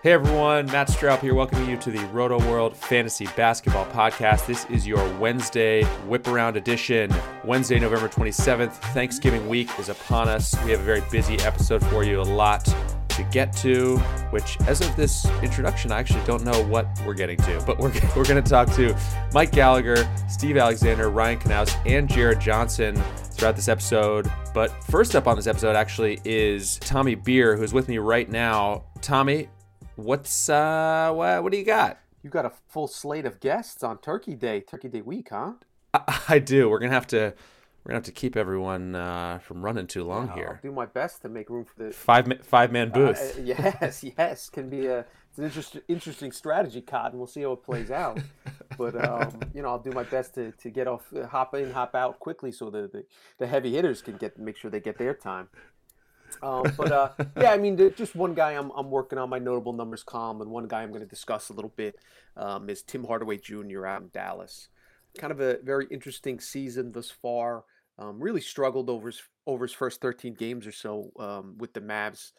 Hey everyone, Matt Straub here, welcoming you to the Roto World Fantasy Basketball Podcast. This is your Wednesday whip around edition. Wednesday, November 27th, Thanksgiving week is upon us. We have a very busy episode for you, a lot to get to, which as of this introduction, I actually don't know what we're getting to, but we're, we're going to talk to Mike Gallagher, Steve Alexander, Ryan Knaus, and Jared Johnson throughout this episode. But first up on this episode actually is Tommy Beer, who's with me right now. Tommy, What's uh what, what do you got? You got a full slate of guests on Turkey Day, Turkey Day week, huh? I, I do. We're gonna have to we're gonna have to keep everyone uh, from running too long yeah, here. I'll do my best to make room for the five five man booth. Uh, yes, yes, can be a it's an interesting interesting strategy, Cotton. We'll see how it plays out. but um, you know, I'll do my best to, to get off, uh, hop in, hop out quickly, so the, the the heavy hitters can get make sure they get their time. Um, but uh, yeah, I mean, just one guy I'm, I'm working on my notable numbers column, and one guy I'm going to discuss a little bit um, is Tim Hardaway Jr. out in Dallas. Kind of a very interesting season thus far. Um, really struggled over his over his first 13 games or so um, with the Mavs,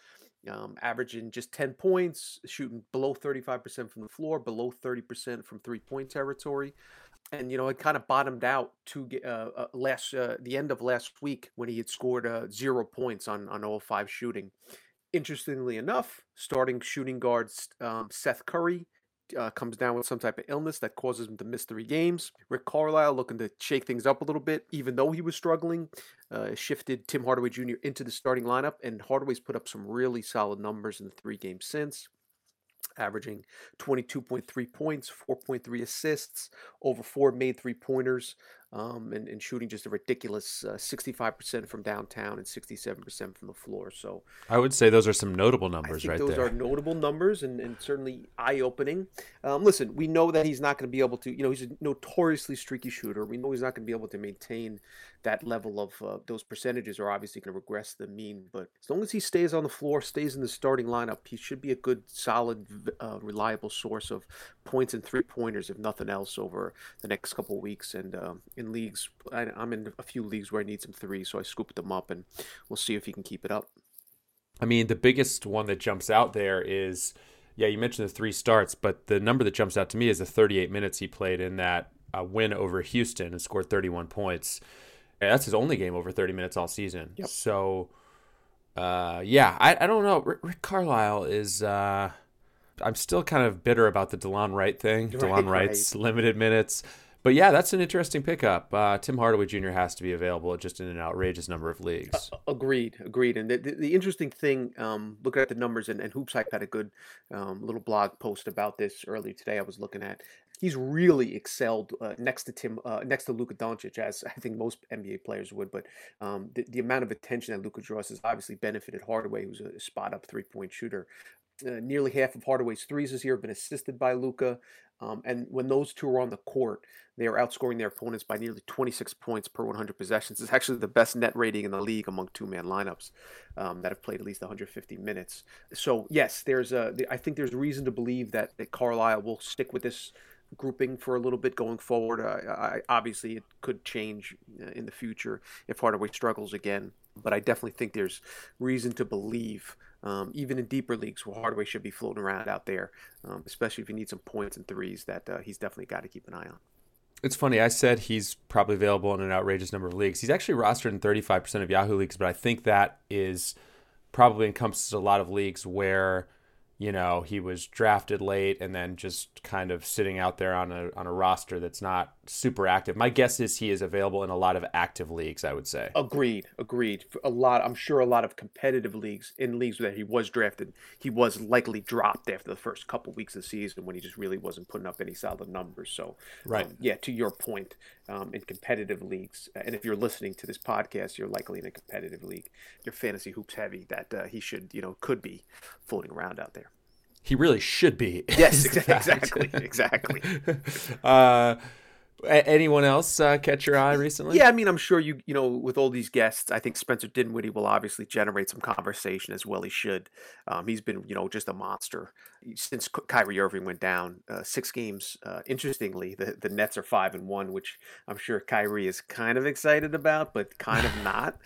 um, averaging just 10 points, shooting below 35% from the floor, below 30% from three point territory and you know it kind of bottomed out to uh, uh, last uh, the end of last week when he had scored uh, zero points on on all 05 shooting. Interestingly enough, starting shooting guard um, Seth Curry uh, comes down with some type of illness that causes him to miss three games. Rick Carlisle looking to shake things up a little bit, even though he was struggling, uh, shifted Tim Hardaway Jr. into the starting lineup, and Hardaway's put up some really solid numbers in the three games since averaging 22.3 points, 4.3 assists, over four made three pointers, um, and, and, shooting just a ridiculous uh, 65% from downtown and 67% from the floor. So I would say those are some notable numbers right those there. Those are notable numbers and, and certainly eye opening. Um, listen, we know that he's not going to be able to, you know, he's a notoriously streaky shooter. We know he's not going to be able to maintain that level of uh, those percentages are obviously going to regress the mean. But as long as he stays on the floor, stays in the starting lineup, he should be a good, solid, uh, reliable source of points and three pointers, if nothing else, over the next couple weeks. And um, in leagues, I, am in a few leagues where I need some threes, so I scooped them up, and we'll see if he can keep it up. I mean, the biggest one that jumps out there is, yeah, you mentioned the three starts, but the number that jumps out to me is the 38 minutes he played in that uh, win over Houston and scored 31 points. That's his only game over 30 minutes all season. Yep. So, uh, yeah, I, I don't know. Rick, Rick Carlisle is. Uh, I'm still kind of bitter about the Delon Wright thing. Right, Delon Wright's right. limited minutes. But yeah, that's an interesting pickup. Uh, Tim Hardaway Jr. has to be available just in an outrageous number of leagues. Uh, agreed, agreed. And the, the, the interesting thing, um, looking at the numbers, and, and Hoops Hype had a good um, little blog post about this earlier today. I was looking at. He's really excelled uh, next to Tim, uh, next to Luka Doncic, as I think most NBA players would. But um, the, the amount of attention that Luka draws has obviously benefited Hardaway, who's a spot up three point shooter. Uh, nearly half of Hardaway's threes this year have been assisted by Luka. Um, and when those two are on the court, they are outscoring their opponents by nearly 26 points per 100 possessions. It's actually the best net rating in the league among two-man lineups um, that have played at least 150 minutes. So yes, there's a. I think there's reason to believe that, that Carlisle will stick with this grouping for a little bit going forward. Uh, I, obviously, it could change uh, in the future if Hardaway struggles again, but I definitely think there's reason to believe um, even in deeper leagues where Hardaway should be floating around out there, um, especially if you need some points and threes that uh, he's definitely got to keep an eye on. It's funny. I said he's probably available in an outrageous number of leagues. He's actually rostered in 35% of Yahoo leagues, but I think that is probably encompasses a lot of leagues where you know he was drafted late and then just kind of sitting out there on a on a roster that's not super active. My guess is he is available in a lot of active leagues. I would say. Agreed. Agreed. A lot. I'm sure a lot of competitive leagues in leagues where he was drafted, he was likely dropped after the first couple weeks of the season when he just really wasn't putting up any solid numbers. So, right. Um, yeah. To your point, um, in competitive leagues, and if you're listening to this podcast, you're likely in a competitive league. You're fantasy hoops heavy. That uh, he should, you know, could be floating around out there. He really should be. Yes, exactly, exactly. uh, anyone else uh, catch your eye recently? Yeah, I mean, I'm sure you you know with all these guests, I think Spencer Dinwiddie will obviously generate some conversation as well. He should. Um, he's been you know just a monster since Kyrie Irving went down. Uh, six games. Uh, interestingly, the the Nets are five and one, which I'm sure Kyrie is kind of excited about, but kind of not.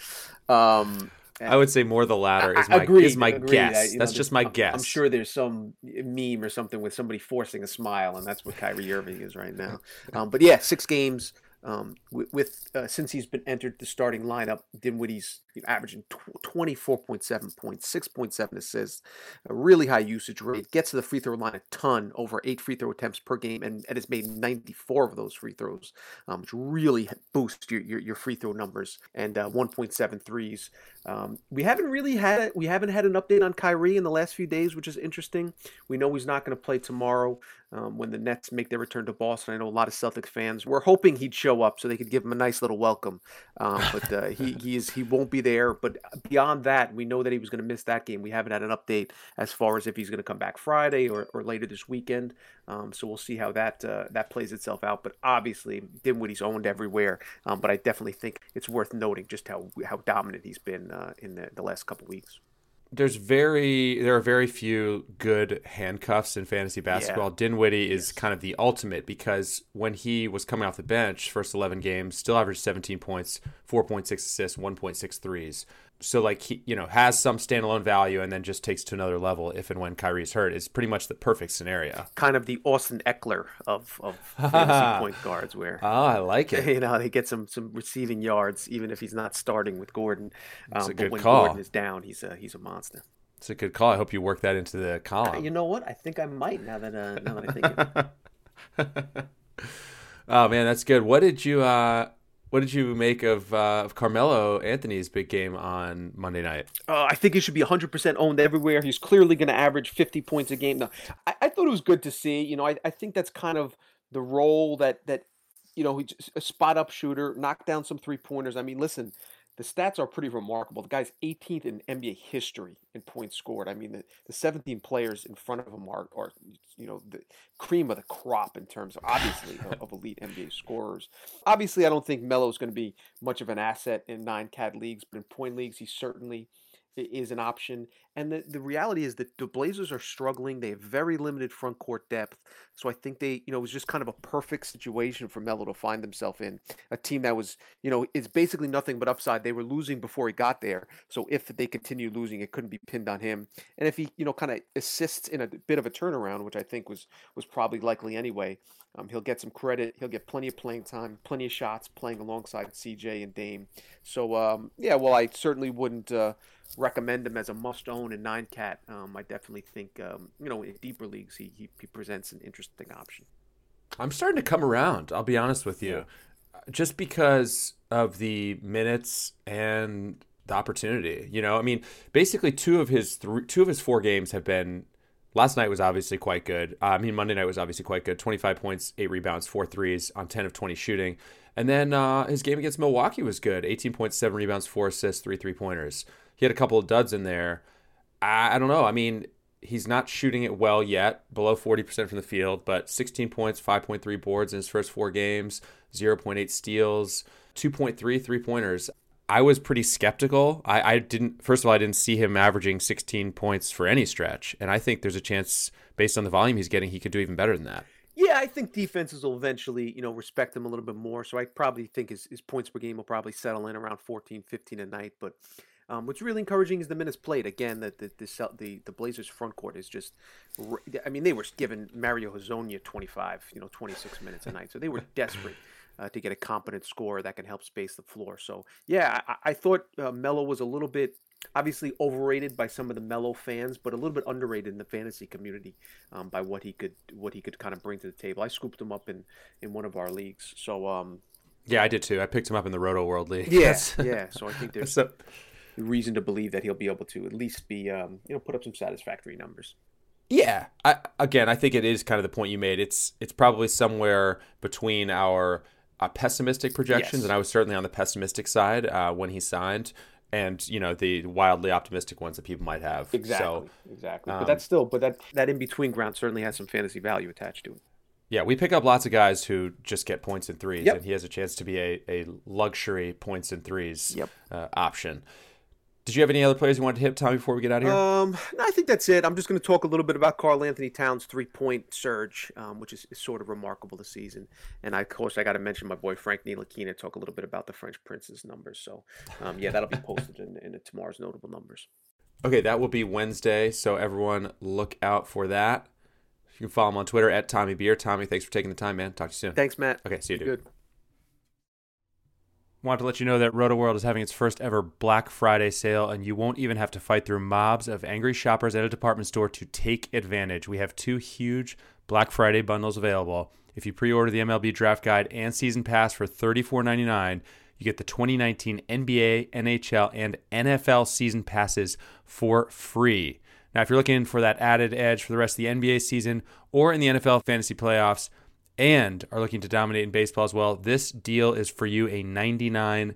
Um, I would say more the latter is my agreed, is my agreed. guess. I- you know, That's just my guess. I'm sure there's some meme or something with somebody forcing a smile, and that's what Kyrie Irving is right now. Um, but yeah, six games. Um, with, with uh, since he's been entered the starting lineup, Dinwiddie's averaging tw- 24.7 points, 6.7 assists, a really high usage rate, gets to the free throw line a ton, over eight free throw attempts per game, and, and has made 94 of those free throws, um, which really boosts your, your, your free throw numbers, and uh, 1.7 threes. Um, we haven't really had. We haven't had an update on Kyrie in the last few days, which is interesting. We know he's not going to play tomorrow um, when the Nets make their return to Boston. I know a lot of Celtics fans were hoping he'd show up so they could give him a nice little welcome, um, but uh, he he is he won't be there. But beyond that, we know that he was going to miss that game. We haven't had an update as far as if he's going to come back Friday or, or later this weekend. Um, so we'll see how that uh, that plays itself out. But obviously, Dinwiddie's owned everywhere. Um, but I definitely think it's worth noting just how how dominant he's been uh, in the, the last couple weeks. There's very there are very few good handcuffs in fantasy basketball. Dinwiddie is kind of the ultimate because when he was coming off the bench, first 11 games, still averaged 17 points, 4.6 assists, 1.6 threes. So like he, you know, has some standalone value and then just takes to another level if and when Kyrie's hurt. is pretty much the perfect scenario. Kind of the Austin Ekeler of of fantasy point guards, where Oh, I like it. you know they get some some receiving yards even if he's not starting with Gordon. That's Um, a but good when call. Gordon is down, he's a he's a monster. It's a good call. I hope you work that into the column. You know what? I think I might now that uh, now that I think of it. Oh man, that's good. What did you uh what did you make of uh, of Carmelo Anthony's big game on Monday night? Uh, I think he should be 100% owned everywhere. He's clearly going to average 50 points a game. Now, I, I thought it was good to see. You know, I, I think that's kind of the role that that you know he's a spot up shooter, knock down some three pointers. I mean, listen, the stats are pretty remarkable. The guy's 18th in NBA history in points scored. I mean, the, the 17 players in front of him are, are you know the cream of the crop in terms of obviously of, of elite NBA scorers. Obviously, I don't think Melo's going to be much of an asset in nine cat leagues, but in point leagues, he certainly is an option. And the, the reality is that the Blazers are struggling. They have very limited front court depth. So I think they, you know, it was just kind of a perfect situation for Melo to find himself in. A team that was, you know, it's basically nothing but upside. They were losing before he got there. So if they continue losing, it couldn't be pinned on him. And if he, you know, kind of assists in a bit of a turnaround, which I think was was probably likely anyway, um, he'll get some credit. He'll get plenty of playing time, plenty of shots playing alongside CJ and Dame. So um, yeah, well, I certainly wouldn't uh, recommend him as a must own in nine cat. Um, I definitely think um, you know in deeper leagues he, he he presents an interesting option. I'm starting to come around. I'll be honest with you, just because of the minutes and the opportunity. You know, I mean, basically two of his three, two of his four games have been. Last night was obviously quite good. Uh, I mean, Monday night was obviously quite good. 25 points, eight rebounds, four threes on 10 of 20 shooting. And then uh, his game against Milwaukee was good. 18 points, seven rebounds, four assists, three three pointers. He had a couple of duds in there. I, I don't know. I mean, he's not shooting it well yet, below 40% from the field, but 16 points, 5.3 boards in his first four games, 0.8 steals, 2.3 three pointers. I was pretty skeptical. I, I didn't, first of all, I didn't see him averaging 16 points for any stretch. And I think there's a chance, based on the volume he's getting, he could do even better than that. Yeah, I think defenses will eventually, you know, respect him a little bit more. So I probably think his, his points per game will probably settle in around 14, 15 a night. But um, what's really encouraging is the minutes played. Again, that the, the the the Blazers front court is just, I mean, they were giving Mario Hezonja 25, you know, 26 minutes a night. So they were desperate. Uh, to get a competent scorer that can help space the floor. So, yeah, I, I thought uh, Melo was a little bit obviously overrated by some of the Melo fans, but a little bit underrated in the fantasy community um, by what he could what he could kind of bring to the table. I scooped him up in in one of our leagues, so um, Yeah, I did too. I picked him up in the Roto World League. yes, yeah. So I think there's so, reason to believe that he'll be able to at least be um, you know put up some satisfactory numbers. Yeah, I, again, I think it is kind of the point you made. It's it's probably somewhere between our uh, pessimistic projections, Yes. and I was certainly on the pessimistic side uh, when he signed, and you know the wildly optimistic ones that people might have. Exactly, So exactly. um, but that's still, but that that in between ground certainly has some fantasy value attached to it. yeah, we pick up lots of guys who just get points and threes, Yep. and he has a chance to be a, a luxury points and threes Yep. uh, option. Did you have any other players you wanted to hit, Tommy, before we get out of here? Um, no, I think that's it. I'm just going to talk a little bit about Karl Anthony Towns' three point surge, um, which is, is, sort of remarkable this season. And I, of course, I got to mention my boy Frank Ntilikina, talk a little bit about the French Prince's numbers. So, um, yeah, that'll be posted in, in tomorrow's notable numbers. Okay, that will be Wednesday. So, everyone look out for that. You can follow him on Twitter at Tommy Beer. Tommy, thanks for taking the time, man. Talk to you soon. Thanks, Matt. Okay, see you, dude. Good. Want to let you know that Roto World is having its first ever Black Friday sale, and you won't even have to fight through mobs of angry shoppers at a department store to take advantage. We have two huge Black Friday bundles available. If you pre order the MLB Draft Guide and Season Pass for $34.99, you get the 2019 NBA, NHL, and NFL season passes for free. Now, if you're looking for that added edge for the rest of the NBA season or in the NFL fantasy playoffs, and are looking to dominate in baseball as well, this deal is for you a $99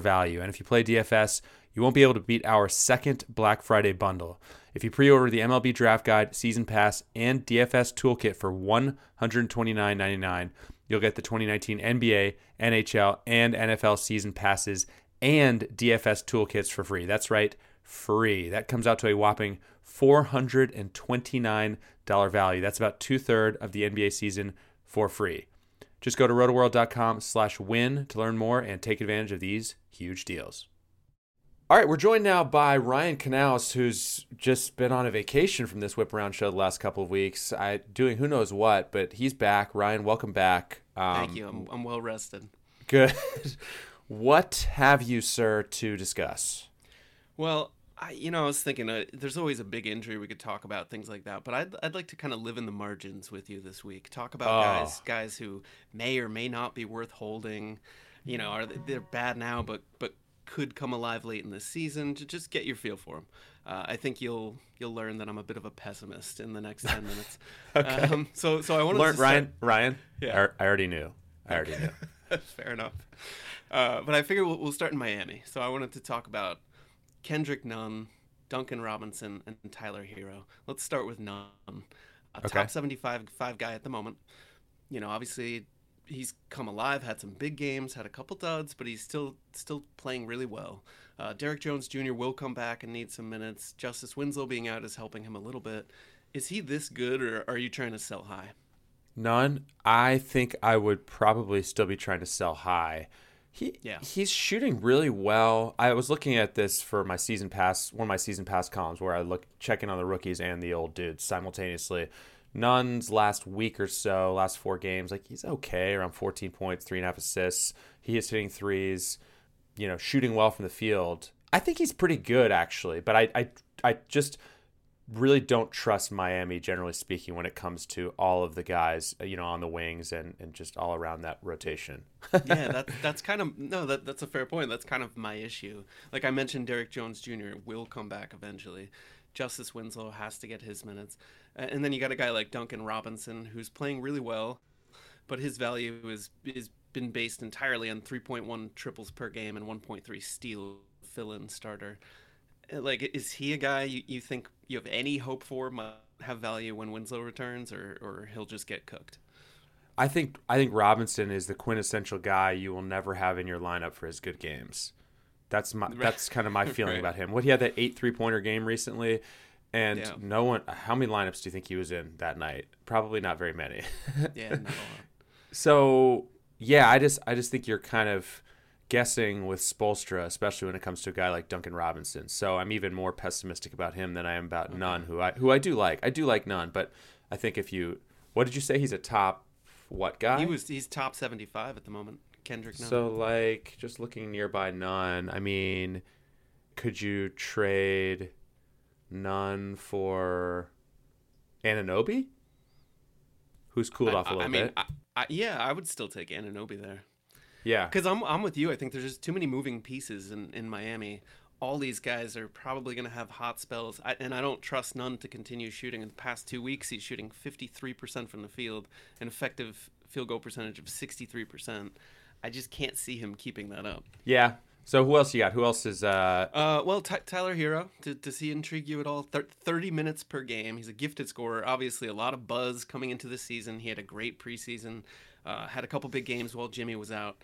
value. And if you play DFS, you won't be able to beat our second Black Friday bundle. If you pre order the MLB Draft Guide, Season Pass, and DFS Toolkit for $129.99, you'll get the 2019 NBA, NHL, and NFL season passes and DFS toolkits for free. That's right, free. That comes out to a whopping $429 value. That's about two thirds of the NBA season for free. Just go to rotoworld.com slash win to learn more and take advantage of these huge deals. All right, we're joined now by Ryan Knaus, who's just been on a vacation from this Whip Around show the last couple of weeks, I, doing who knows what, but he's back. Ryan, welcome back. Um, Thank you. I'm, I'm well rested. Good. what have you, sir, to discuss? Well, I, you know, I was thinking uh, there's always a big injury we could talk about things like that, but I'd I'd like to kind of live in the margins with you this week. Talk about oh. guys guys who may or may not be worth holding. You know, are they, they're bad now, but but could come alive late in the season. To just get your feel for them. Uh, I think you'll you'll learn that I'm a bit of a pessimist in the next ten minutes. okay. Um, so so I want to Ryan Ryan. Yeah. I, I already knew. I already knew. Fair enough. Uh, but I figure we'll, we'll start in Miami. So I wanted to talk about Kendrick Nunn, Duncan Robinson, and Tyler Herro. Let's start with Nunn. A okay. top 75 five guy at the moment. You know, obviously he's come alive, had some big games, had a couple duds, but he's still still playing really well. Uh, Derrick Jones Jr. will come back and need some minutes. Justice Winslow being out is helping him a little bit. Is he this good, or are you trying to sell high? None. I think I would probably still be trying to sell high. He yeah. he's shooting really well. I was looking at this for my season pass, one of my season pass columns where I look checking on the rookies and the old dudes simultaneously. Nunn's last week or so, last four games, like he's okay, around 14 points, three and a half assists. He is hitting threes, you know, shooting well from the field. I think he's pretty good actually, but I I I just really don't trust Miami, generally speaking, when it comes to all of the guys, uh, you know, on the wings and, and just all around that rotation. yeah, that, that's kind of no, that that's a fair point. That's kind of my issue. Like I mentioned, Derrick Jones Jr. will come back eventually. Justice Winslow has to get his minutes, and then you got a guy like Duncan Robinson who's playing really well, but his value is is been based entirely on 3.1 triples per game and 1.3 steal fill-in starter. Like, is he a guy you, you think you have any hope for might have value when Winslow returns, or or he'll just get cooked? I think I think Robinson is the quintessential guy you will never have in your lineup for his good games. That's my that's kind of my feeling right. about him. What he had that eight three pointer game recently, and yeah. no one. How many lineups do you think he was in that night? Probably not very many. yeah. so yeah, I just I just think you're kind of guessing with Spoelstra, especially when it comes to a guy like Duncan Robinson. So I'm even more pessimistic about him than I am about okay. Nunn, who I who I do like. I do like Nunn, but I think if you what did you say he's a top what guy? He was he's top 75 at the moment. Kendrick Nunn. So like just looking nearby Nunn, I mean, could you trade Nunn for Anunoby? Who's cooled I, off a little I mean, bit. I, yeah, I would still take Anunoby there. Yeah, because I'm I'm with you. I think there's just too many moving pieces in in Miami. All these guys are probably going to have hot spells, I, and I don't trust Nunn to continue shooting. In the past two weeks, he's shooting 53% from the field, an effective field goal percentage of 63%. I just can't see him keeping that up. Yeah. So who else you got? Who else is? Uh, uh well, T- Tyler Herro. Does he intrigue you at all? Th- Thirty minutes per game. He's a gifted scorer. Obviously, a lot of buzz coming into the season. He had a great preseason. Uh, had a couple big games while Jimmy was out.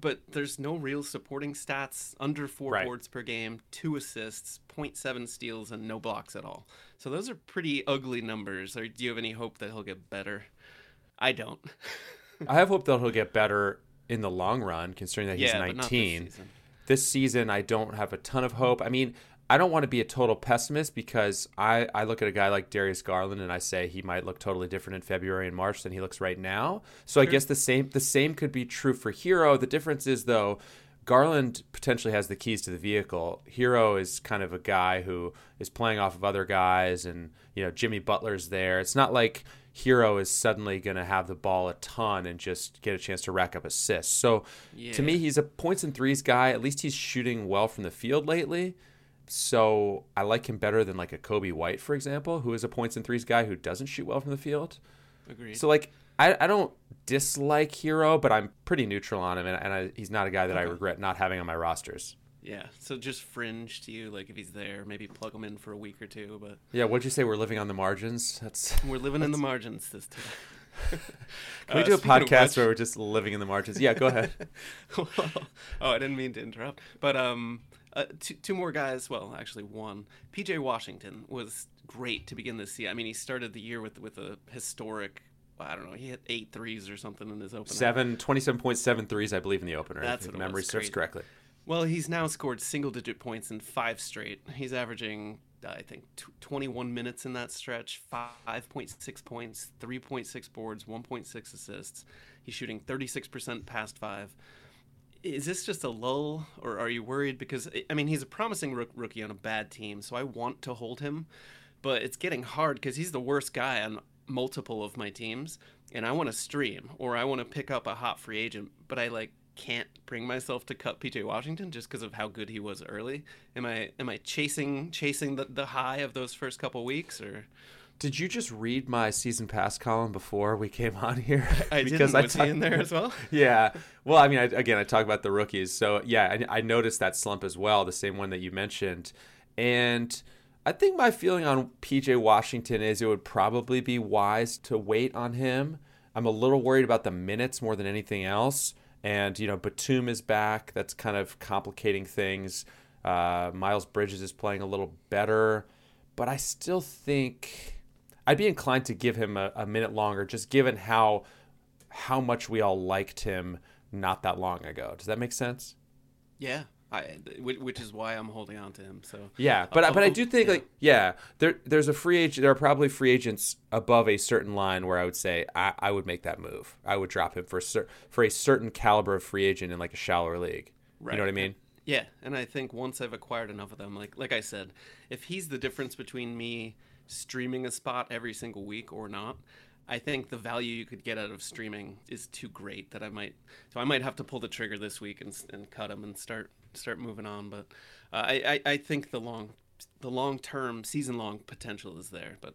but there's no real supporting stats. Under four Right. boards per game, two assists, 0.7 steals, and no blocks at all. So those are pretty ugly numbers. Or do you have any hope that he'll get better? I don't. I have hope that he'll get better in the long run, considering that he's yeah, but not this 19. season. this season I don't have a ton of hope. I mean, I don't want to be a total pessimist because I, I look at a guy like Darius Garland and I say he might look totally different in February and March than he looks right now. So I guess the same the same could be true for Herro. The difference is though Garland potentially has the keys to the vehicle. Herro is kind of a guy who is playing off of other guys and you know Jimmy Butler's there. It's not like Herro is suddenly going to have the ball a ton and just get a chance to rack up assists. So to me, he's a points and threes guy. At least he's shooting well from the field lately. So I like him better than like a Coby White, for example, who is a points and threes guy who doesn't shoot well from the field. Agreed. So like I, I don't dislike Herro, but I'm pretty neutral on him, and, and I, he's not a guy that I regret not having on my rosters. yeah. So just fringe to you, like if he's there, maybe plug him in for a week or two. But Yeah, what'd you say? We're living on the margins. That's we're living in the margins this time. can we Uh, do a podcast which- where we're just living in the margins? Yeah, go ahead. oh, I didn't mean to interrupt. But um, uh, two, two more guys. Well, actually, one. PJ Washington was great to begin this season. I mean, he started the year with with a historic. I don't know. He hit eight threes or something in his opener. Seven, 27.7 threes, I believe, in the opener. That's if what memory serves correctly. Well, he's now scored single digit points in five straight. He's averaging, I think, tw 21 minutes in that stretch, 5.6 points, 3.6 boards, 1.6 assists. He's shooting 36% past five. Is this just a lull, or are you worried? Because, I mean, he's a promising rook- rookie on a bad team, so I want to hold him, but it's getting hard because he's the worst guy on multiple of my teams, and I want to stream or I want to pick up a hot free agent, but I like can't bring myself to cut PJ Washington just because of how good he was early. Am I am I chasing chasing the, the high of those first couple weeks or Did you just read my season pass column before we came on here? I didn't. Was he talk- in there as well? yeah. Well, I mean, I, again, I talk about the rookies. So, yeah, I, I noticed that slump as well, the same one that you mentioned. And I think my feeling on PJ Washington is it would probably be wise to wait on him. I'm a little worried about the minutes more than anything else. And, you know, Batum is back. That's kind of complicating things. Uh, Miles Bridges is playing a little better. But I still think I'd be inclined to give him a, a minute longer, just given how how much we all liked him not that long ago. Does that make sense? Yeah. I, which is why I'm holding on to him. So Yeah, but I but I do oh, think yeah. like yeah, there there's a free agent. There are probably free agents above a certain line where I would say I, I would make that move. I would drop him for a cer- for a certain caliber of free agent in like a shallower league. You know what I mean? Yeah, and I think once I've acquired enough of them, like like I said, if he's the difference between me streaming a spot every single week or not, I think the value you could get out of streaming is too great that I might. So I might have to pull the trigger this week and, and cut him and start start moving on. But uh, I, I I think the long the long term season long potential is there, but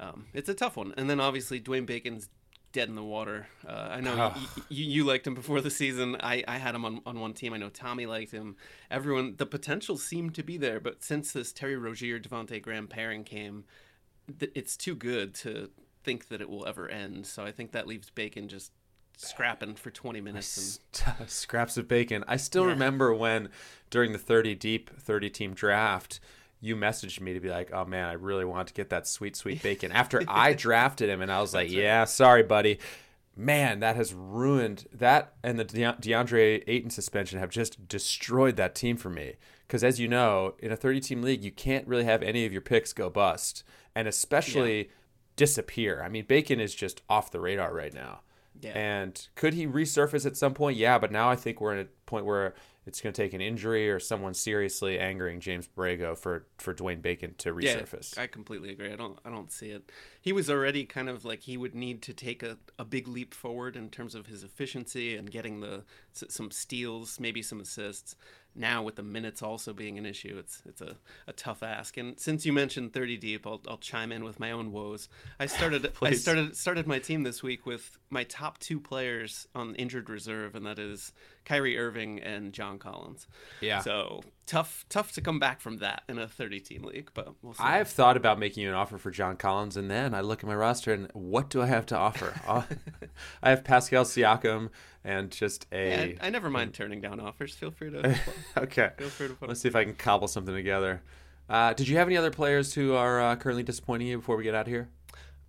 um, it's a tough one. And then obviously Dwayne Bacon's dead in the water. Uh, I know y- y- you, you liked him before the season. I, I had him on, on one team. I know Tommy liked him. Everyone, the potential seemed to be there, but since this Terry Rozier Devontae Graham pairing came, th- it's too good to think that it will ever end. So I think that leaves Bacon just scrapping for 20 minutes. And Scraps of bacon. I still Yeah. remember when during the 30 deep 30 team draft you messaged me to be like, "Oh man, I really want to get that sweet sweet bacon." After I drafted him and I was like, "Yeah, sorry, buddy." Man, that has ruined that and the De- DeAndre Ayton suspension have just destroyed that team for me. Because as you know, in a 30 team league, you can't really have any of your picks go bust, and especially disappear. I mean, Bacon is just off the radar right now. Yeah. And could he resurface at some point? Yeah, but now I think we're in a point where it's going to take an injury or someone seriously angering James Borrego for for Dwayne Bacon to resurface. Yeah, I completely agree. I don't I don't see it. He was already kind of like he would need to take a, a big leap forward in terms of his efficiency and getting the some steals, maybe some assists. Now with the minutes also being an issue, it's it's a, a tough ask. And since you mentioned 30 deep, I'll, I'll chime in with my own woes. I started I started started my team this week with my top two players on injured reserve, and that is Kyrie Irving and John Collins. Yeah. So tough tough to come back from that in a 30 team league, but we'll see. I've thought about making you an offer for John Collins, and then I look at my roster and what do I have to offer? Uh, I have Pascal Siakam and just Yeah, a. I, I never mind turning down offers. Feel free to okay. feel free to put Let's see if I can cobble something together. Uh, did you have any other players who are uh, currently disappointing you before we get out of here?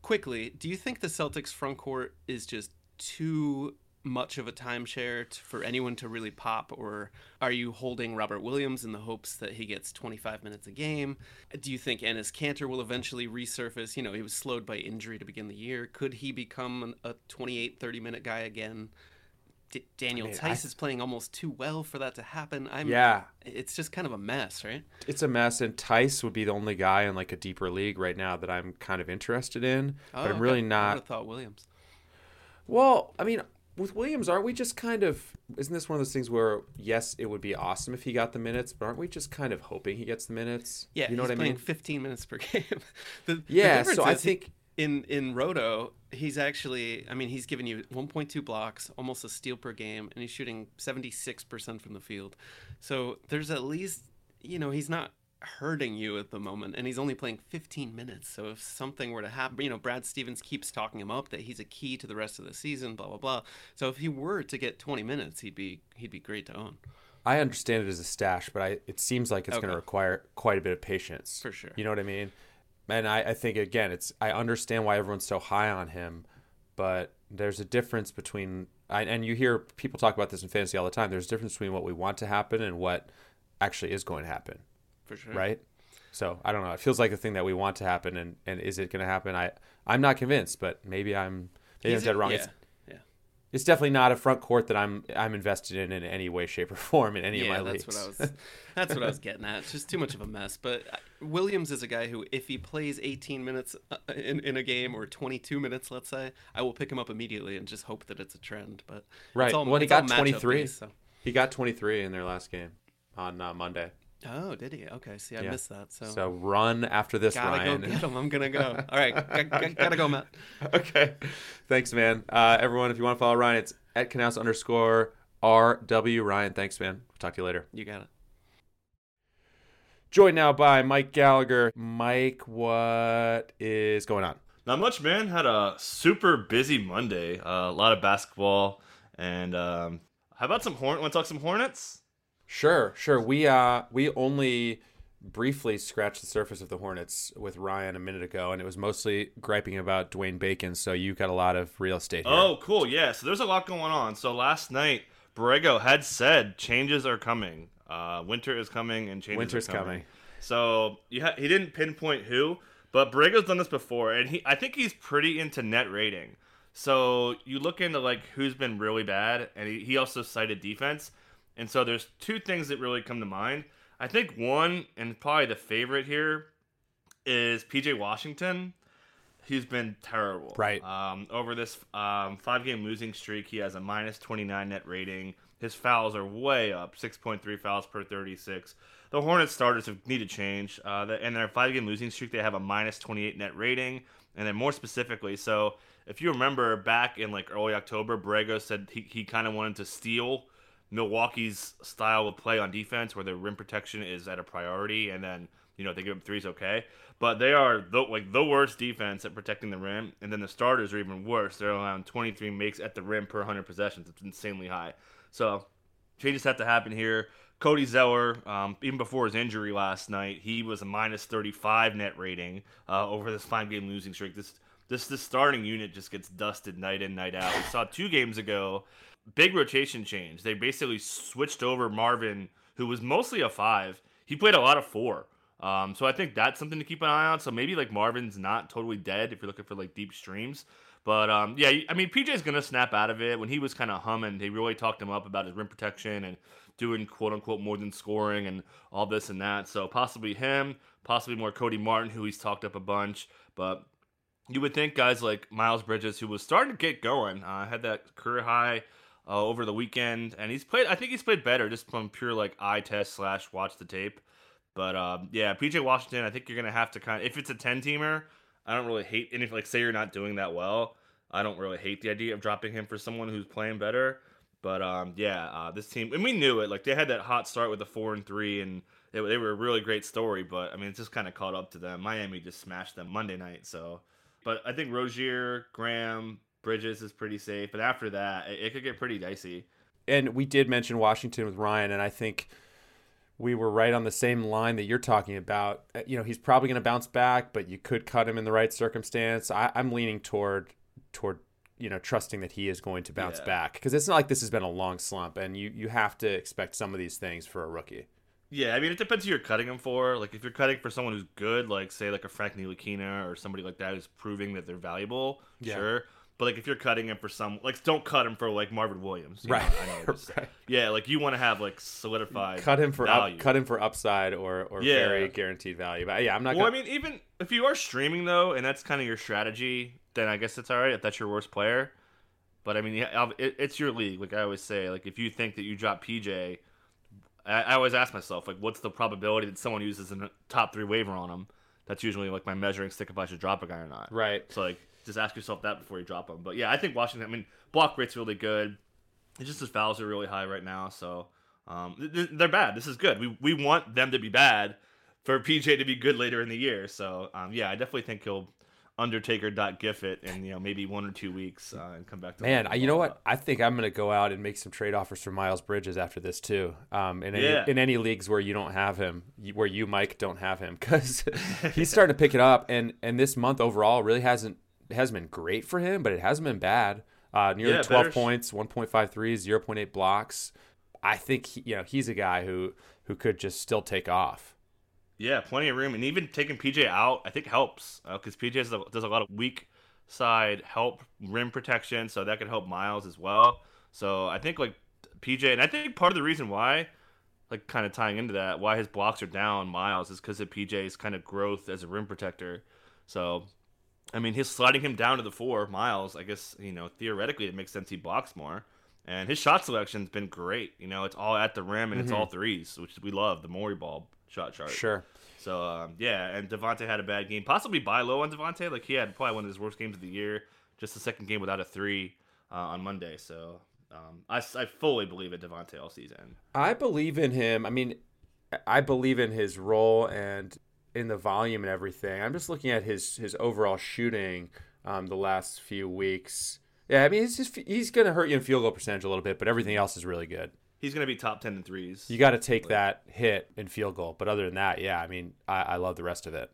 quickly. Do you think the Celtics front court is just too much of a timeshare t- for anyone to really pop, or are you holding Robert Williams in the hopes that he gets 25 minutes a game? Do you think Enes Kanter will eventually resurface? You know, he was slowed by injury to begin the year. Could he become an- a 28, 30 minute guy again? D- Daniel mean, I- Theis is playing almost too well for that to happen. I'm, Yeah, It's just kind of a mess, right? it's a mess, and Theis would be the only guy in like a deeper league right now that I'm kind of interested in. Oh, but I'm okay. really I would not. have thought Williams. Well, I mean, with Williams, aren't we just kind of? Isn't this one of those things where yes, it would be awesome if he got the minutes, but aren't we just kind of hoping he gets the minutes? Yeah, you know he's what I playing mean. 15 minutes per game. the, the Yeah, difference so I he- think in in Roto, he's actually I mean, he's giving you 1.2 blocks, almost a steal per game, and he's shooting 76% from the field. So there's at least you know, he's not hurting you at the moment and he's only playing 15 minutes. So if something were to happen, you know, Brad Stevens keeps talking him up that he's a key to the rest of the season, blah blah blah. So if he were to get 20 minutes, he'd be he'd be great to own. I understand it as a stash, but I it seems like it's going to require quite a bit of patience. For sure. You know what I mean? And I, I think again, it's I understand why everyone's so high on him, but there's a difference between I, and you hear people talk about this in fantasy all the time. There's a difference between what we want to happen and what actually is going to happen, For sure. right? So I don't know. It feels like a thing that we want to happen, and, and is it going to happen? I I'm not convinced, but maybe I'm maybe I'm dead wrong. Yeah. It's, yeah. it's definitely not a front court that I'm I'm invested in in any way, shape, or form in any yeah, of my that's leagues. what I was. That's what I was getting at. It's just too much of a mess. But uh, Williams is a guy who, if he plays 18 minutes uh, in, in a game or 22 minutes, let's say, I will pick him up immediately and just hope that it's a trend. But Right. It's all, Well, he got 23. based, so. He got 23 in their last game on uh, Monday. Oh, did he? Okay. See, I Yeah. missed that. So, So run after this, gotta Ryan. go get him. I'm gonna go. All right, g- g- gotta go, Matt. okay. Thanks, man. Uh, everyone, if you want to follow Ryan, it's at Knaus underscore RW. Ryan, thanks, man. We'll talk to you later. You got it. Joined now by Mike Gallagher. Mike, what is going on? Not much, man. Had a super busy Monday. Uh, a lot of basketball, and um, how about some Hornet? Want to talk some Hornets? Sure, sure. We uh we only briefly scratched the surface of the Hornets with Ryan a minute ago, and it was mostly griping about Dwayne Bacon. So you got a lot of real estate here. Oh, cool. Yeah. So there's a lot going on. So last night, Borrego had said changes are coming. Uh, winter is coming, and changes Winter's are coming. coming. So you ha- he didn't pinpoint who, but Borrego's done this before, and he I think he's pretty into net rating. So you look into like who's been really bad, and he, he also cited defense. And so there's two things that really come to mind. I think one, and probably the favorite here, is PJ Washington. He's been terrible. Right. Um, over this um, five game losing streak, he has a minus 29 net rating. His fouls are way up 6.3 fouls per 36. The Hornets starters have, need to change. Uh, the, in their five game losing streak, they have a minus 28 net rating. And then more specifically, so if you remember back in like early October, Borrego said he, he kind of wanted to steal Milwaukee's style of play on defense, where their rim protection is at a priority, and then you know they give up threes, okay. But they are the, like the worst defense at protecting the rim, and then the starters are even worse. They're allowing 23 makes at the rim per 100 possessions. It's insanely high. So changes have to happen here. Cody Zeller, um, even before his injury last night, he was a minus 35 net rating uh, over this five game losing streak. This this this starting unit just gets dusted night in night out. We saw two games ago, big rotation change. They basically switched over Marvin, who was mostly a five. He played a lot of four. Um, so I think that's something to keep an eye on. So maybe like Marvin's not totally dead if you're looking for like deep streams. But um, yeah, I mean PJ's gonna snap out of it. When he was kind of humming, they really talked him up about his rim protection and doing quote unquote more than scoring and all this and that. So possibly him, possibly more Cody Martin, who he's talked up a bunch. But you would think guys like Miles Bridges, who was starting to get going, uh, had that career high uh, over the weekend, and he's played. I think he's played better just from pure like eye test slash watch the tape. But um, yeah, PJ Washington, I think you're gonna have to kind of if it's a ten teamer, I don't really hate. And if like say you're not doing that well, I don't really hate the idea of dropping him for someone who's playing better. But um, yeah, uh, this team, and we knew it. Like they had that hot start with the four and three, and they, they were a really great story. But I mean, it's just kind of caught up to them. Miami just smashed them Monday night. So, but I think Rozier, Graham, Bridges is pretty safe, but after that, it, it could get pretty dicey. And we did mention Washington with Ryan, and I think we were right on the same line that you're talking about. Uh, You know, he's probably going to bounce back, but you could cut him in the right circumstance. I, I'm leaning toward toward you know trusting that he is going to bounce Yeah. back because it's not like this has been a long slump, and you you have to expect some of these things for a rookie. Yeah, I mean, it depends who you're cutting him for. Like, if you're cutting for someone who's good, like say like a Frank Ntilikina or somebody like that who's proving that they're valuable, Yeah. sure. But like, if you're cutting him for some, like, don't cut him for like Marvin Williams, you Right. know, I know, just- Right. Yeah, like you want to have like solidified. Cut him for value. up, cut him for upside or or Yeah. very guaranteed value. But yeah, I'm not. Well, I gonna, I mean, even if you are streaming though, and that's kind of your strategy, then I guess it's all right if that's your worst player. But I mean, yeah, it, it's your league. Like I always say, like if you think that you drop PJ, I, I always ask myself, like, what's the probability that someone uses a top three waiver on him? That's usually like my measuring stick if I should drop a guy or not. right. So like, just ask yourself that before you drop them. But yeah, I think Washington. I mean, block rate's really good. It's just his fouls are really high right now, so um, th- th- they're bad. This is good. We we want them to be bad for PJ to be good later in the year. So um, yeah, I definitely think he'll Undertaker dot gif it in you know maybe one or two weeks uh, and come back to Man, I- you know what? I think I'm going to go out and make some trade offers for Miles Bridges after this too. Um, in any Yeah. in any leagues where you don't have him, where you Mike don't have him, because he's starting to pick it up. And and this month overall really hasn't hasn't been great for him, but it hasn't been bad. Uh, nearly Yeah, 12 better- points, 1.53, 0.8 blocks. I think he, you know he's a guy who who could just still take off. Yeah, plenty of room, and even taking PJ out, I think helps because PJ does a, does a lot of weak side help rim protection, so that could help Miles as well. So I think like PJ, and I think part of the reason why, like kind of tying into that, why his blocks are down, Miles, is because of PJ's kind of growth as a rim protector. So, I mean, he's sliding him down to the four, Miles. I guess you know theoretically it makes sense he blocks more. And his shot selection's been great. You know, it's all at the rim and it's all threes, which we love. The Morey ball shot chart. Sure. So um, yeah, and Devonte had a bad game. Possibly buy low on Devonte. Like he had probably one of his worst games of the year. Just the second game without a three uh, on Monday. So um, I, I fully believe in Devonte all season. I believe in him. I mean, I believe in his role and in the volume and everything. I'm just looking at his his overall shooting um, the last few weeks. Yeah, I mean, he's just, he's going to hurt you in field goal percentage a little bit, but everything else is really good. He's gonna be top ten in threes. You got to take that hit in field goal, but other than that, yeah, I mean, I, I love the rest of it.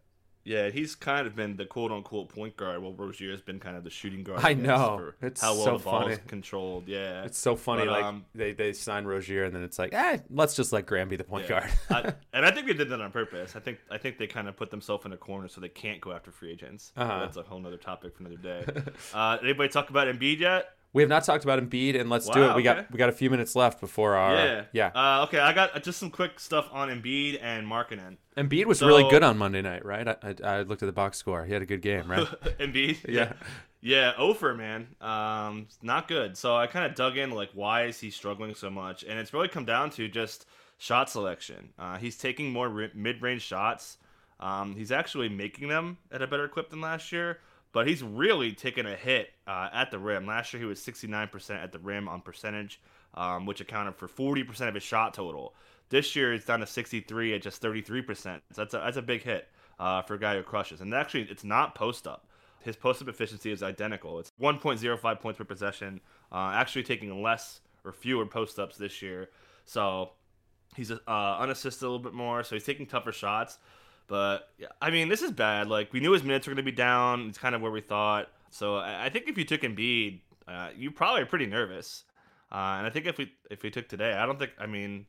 Yeah, he's kind of been the quote unquote point guard, while Rozier has been kind of the shooting guard. I know. It's how well so the ball is funny. controlled. Yeah, It's so funny. But, like um, they they sign Rozier, and then it's like, eh, let's just let Graham be the point Yeah. guard. I, and I think they did that on purpose. I think I think they kind of put themselves in a corner so they can't go after free agents. Uh-huh. That's a whole nother topic for another day. uh, anybody talk about Embiid yet? We have not talked about Embiid, and let's do it. We got we got a few minutes left before our yeah, yeah. Uh, okay, I got just some quick stuff on Embiid and Markkanen. Embiid was So- really good on Monday night, right? I, I, I looked at the box score. He had a good game, right? Embiid, Yeah. yeah, Ofer man, um, not good. So I kind of dug in like why is he struggling so much, and it's really come down to just shot selection. Uh, he's taking more ri- mid-range shots. Um, he's actually making them at a better clip than last year, but he's really taken a hit uh, at the rim. Last year he was 69% at the rim on percentage, um, which accounted for 40% of his shot total. This year it's down to 63 at just 33%. So that's a, that's a big hit uh, for a guy who crushes. And actually, it's not post up. His post up efficiency is identical. It's 1.05 points per possession, uh, actually taking less or fewer post ups this year. So he's uh, unassisted a little bit more, so he's taking tougher shots. But I mean, this is bad. Like we knew his minutes were going to be down. It's kind of where we thought. So I, I think if you took Embiid, uh, you probably are pretty nervous. Uh, and I think if we if we took today, I don't think. I mean,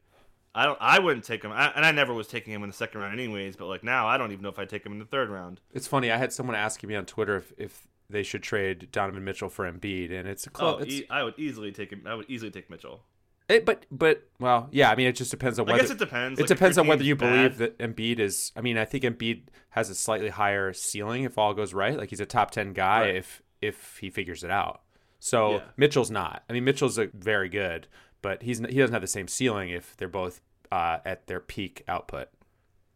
I don't. I wouldn't take him. I, and I never was taking him in the second round, anyways. But like now, I don't even know if I'd take him in the third round. it's funny. I had someone asking me on Twitter if, if they should trade Donovan Mitchell for Embiid, and it's a close. Oh, e- I would easily take him. I would easily take Mitchell. It, but but well, yeah. I mean, it just depends on I whether guess it depends. it Like, depends on whether you believe bad- that Embiid is. I mean, I think Embiid has a slightly higher ceiling if all goes right. Like he's a top ten guy Right. if if he figures it out. So Yeah. Mitchell's not. I mean, Mitchell's a very good, but he's he doesn't have the same ceiling if they're both uh, at their peak output.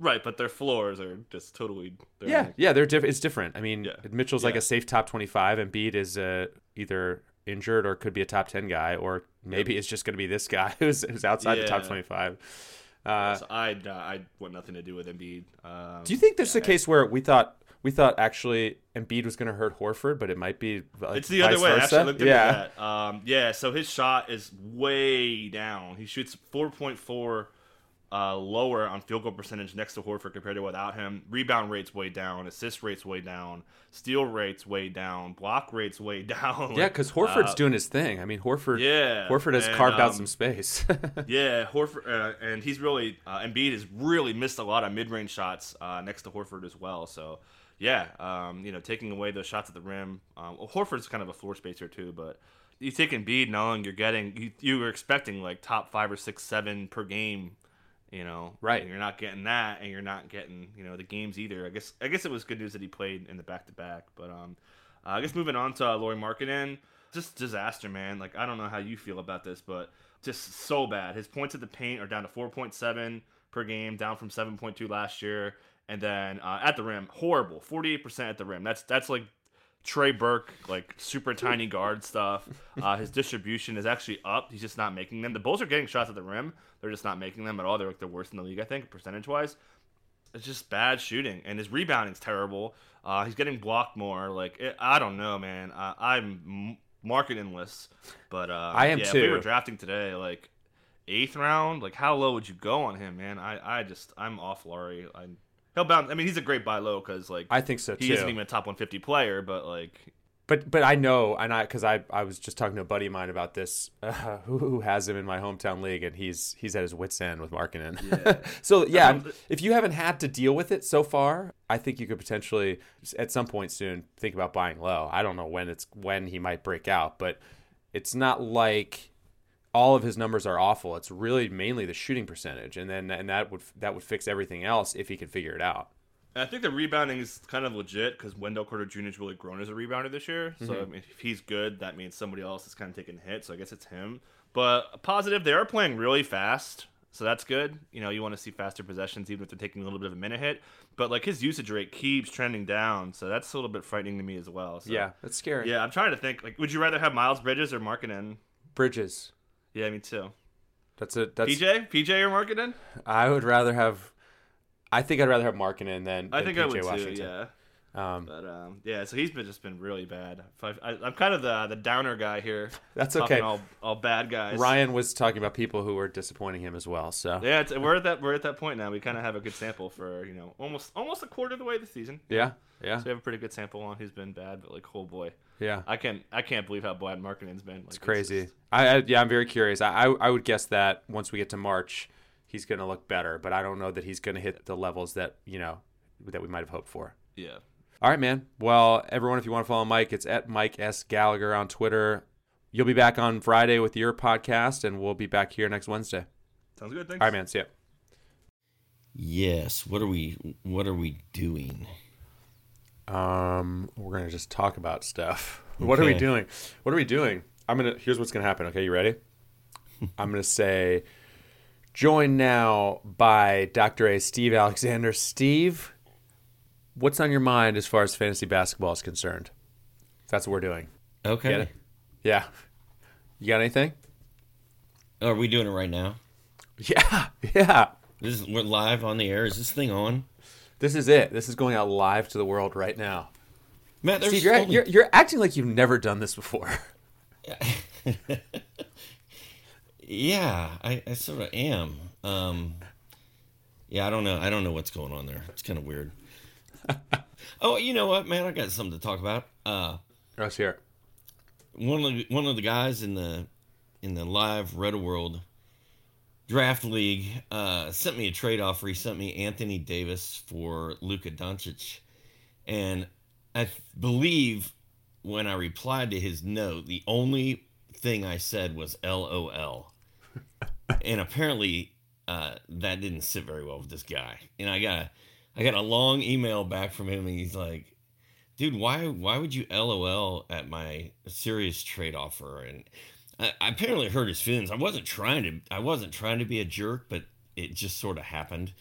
Right, but their floors are just totally. they're Yeah, like- yeah, they're diff- It's different. I mean, Yeah. Mitchell's like a safe top twenty-five, and Embiid is uh, either injured or could be a top ten guy, or maybe it's just going to be this guy who's, who's outside the top twenty-five. Uh, so I I want nothing to do with Embiid. Um, do you think there's a case where we thought we thought actually Embiid was going to hurt Horford, but it might be like, It's the other way. I actually yeah. that. Um, yeah, so his shot is way down. He shoots 4.4 uh, lower on field goal percentage next to Horford compared to without him. Rebound rates way down. Assist rates way down. Steal rates way down. Block rates way down. Yeah, because Horford's Uh, doing his thing. I mean, Horford. Yeah, Horford has and, carved out um, some space. Yeah, Horford, uh, and he's really uh, Embiid has really missed a lot of mid-range shots uh, next to Horford as well. So, yeah, um, you know, taking away those shots at the rim. Um, well, Horford's kind of a floor spacer too, but you take Embiid knowing you're getting you, you were expecting like top five or six, seven per game. You know, Right. and you're not getting that, and you're not getting you know the games either. I guess I guess it was good news that he played in the back to back, but um, uh, I guess moving on to uh, Markkanen, just disaster, man. Like I don't know how you feel about this, but just so bad. His points at the paint are down to 4.7 per game, down from 7.2 last year, and then uh, at the rim, horrible, 48% at the rim. That's that's like Trey Burke, like super tiny guard stuff. Uh, his distribution is actually up. He's just not making them. The Bulls are getting shots at the rim. They're just not making them at all. They're like the worst in the league, I think, percentage wise. It's just bad shooting, and his rebounding's terrible. Uh, he's getting blocked more. Like it, I don't know, man. Uh, I'm m- marketingless, but uh, I am yeah, If we were drafting today, like eighth round. Like how low would you go on him, man? I, I just I'm off Lauri. I, he'll bounce. I mean, he's a great buy low because like I think so he too. isn't even a top 150 player, but like But but I know, and I because I I was just talking to a buddy of mine about this, uh, who, who has him in my hometown league, and he's he's at his wits end with Markkanen. so yeah, Um, if you haven't had to deal with it so far, I think you could potentially at some point soon think about buying low. I don't know when it's when he might break out, but it's not like all of his numbers are awful. It's really mainly the shooting percentage, and then and that would that would fix everything else if he could figure it out. I think the rebounding is kind of legit because Wendell Carter Jr. has really grown as a rebounder this year. So Mm-hmm. I mean, if he's good, that means somebody else is kind of taking hits. So I guess it's him. But positive, they are playing really fast, so that's good. You know, you want to see faster possessions, even if they're taking a little bit of a minute hit. But like his usage rate keeps trending down, so that's a little bit frightening to me as well. So, Yeah, that's scary. yeah. I'm trying to think. Like, would you rather have Miles Bridges or Markkanen? Bridges. Yeah, me too. That's it. That's PJ, PJ or Markkanen? I would rather have. I think I'd rather have Markkanen than, I think PJ I would Washington. too. Yeah. Um, But um, yeah, so he's been just been really bad. I, I, I'm kind of the the downer guy here. That's okay. All, all bad guys. Ryan was talking about people who were disappointing him as well. So Yeah, it's, we're at that we're at that point now. We kind of have a good sample for you know almost almost a quarter of the way the season. yeah, yeah, So we have a pretty good sample on who's been bad, but like oh boy, yeah. I can't I can't believe how bad Markkanen's been. Like, It's crazy. just- I, I yeah, I'm very curious. I, I I would guess that once we get to March, he's going to look better, but I don't know that he's going to hit the levels that you know that we might have hoped for. yeah. All right, man. Well, everyone, if you want to follow Mike, it's at Mike S Gallagher on Twitter. You'll be back on Friday with your podcast, and we'll be back here next Wednesday. Sounds good. Thanks. All right, man. See ya. Yes. What are we? What are we doing? Um, we're gonna just talk about stuff. What are we doing? What are we doing? I'm gonna. Here's what's gonna happen. Okay, you ready? I'm gonna say, joined now by Dr. A. Steve Alexander. Steve, what's on your mind as far as fantasy basketball is concerned? That's what we're doing. Okay. Yeah. You got anything? Are we doing it right now? Yeah. Yeah. This is we're live on the air. Is this thing on? This is it. This is going out live to the world right now. Matt, there's Steve, you're, only- you're, you're acting like you've never done this before. yeah, I, I sort of am. Um, yeah, I don't know. I don't know what's going on there. It's kind of weird. oh, you know what, man? I got something to talk about. Uh, Let's hear it. one of the, one of the guys in the in the live Roto World draft league uh, sent me a trade offer. He sent me Anthony Davis for Luka Doncic, and I believe when I replied to his note, the only thing I said was "LOL," and apparently uh, that didn't sit very well with this guy. And I got I got a long email back from him, and he's like, dude, why why would you LOL at my serious trade offer? And I, I apparently hurt his feelings. I wasn't trying to I wasn't trying to be a jerk, but it just sort of happened.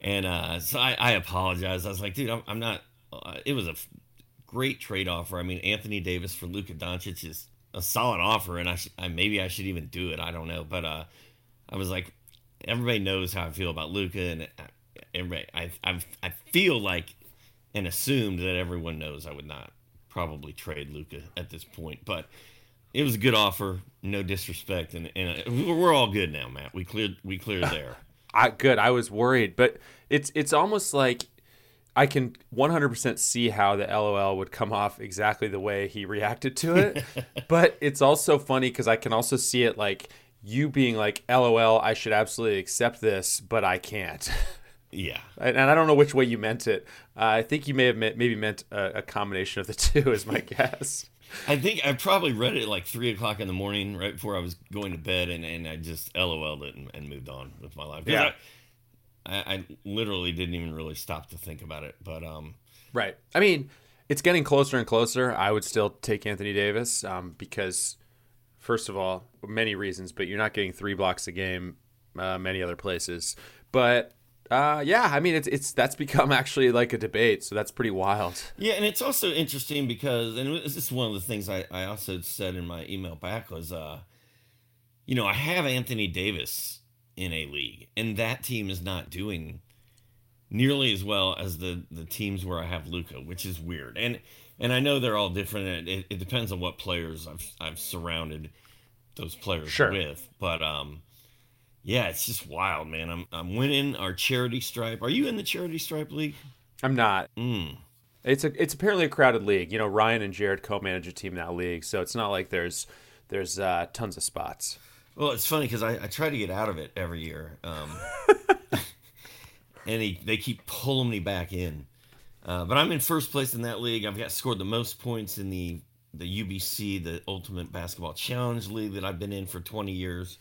And uh, so I, I apologized. I was like, dude, I'm, I'm not. Uh, it was a f- great trade offer. I mean, Anthony Davis for Luka Doncic is a solid offer, and I, sh- I maybe I should even do it. I don't know, but uh, I was like, everybody knows how I feel about Luka, and Everybody, I, I, I feel like and assumed that everyone knows I would not probably trade Luka at this point. But it was a good offer, no disrespect, and, and uh, we're all good now, Matt. We cleared we cleared there. I good. I was worried, but it's it's almost like I can 100% see how the LOL would come off exactly the way he reacted to it. but it's also funny because I can also see it like you being like, LOL, I should absolutely accept this, but I can't. Yeah. And I don't know which way you meant it. Uh, I think you may have meant, maybe meant a, a combination of the two, is my guess. I think I probably read it like three o'clock in the morning, right before I was going to bed, and, and I just LOL'd it and, and moved on with my life. Yeah. I, I, I literally didn't even really stop to think about it. But um, Right. I mean, it's getting closer and closer. I would still take Anthony Davis um, because, first of all, many reasons, but you're not getting three blocks a game uh, many other places. But uh, yeah, I mean, it's it's that's become actually like a debate, so that's pretty wild. Yeah, and it's also interesting because, and this is one of the things I, I also said in my email back was, uh, you know, I have Anthony Davis in a league, and that team is not doing nearly as well as the the teams where I have Luka, which is weird. And and I know they're all different. and It, it depends on what players I've I've surrounded those players Sure. with, but um. Yeah, it's just wild, man. I'm I'm winning our charity stripe. Are you in the charity stripe league? I'm not. Mm. It's a it's apparently a crowded league. You know, Ryan and Jared co-manage a team in that league, so it's not like there's there's uh, tons of spots. Well, it's funny because I, I try to get out of it every year, um, and he, they keep pulling me back in. Uh, but I'm in first place in that league. I've got scored the most points in the the UBC, the Ultimate Basketball Challenge League that I've been in for 20 years.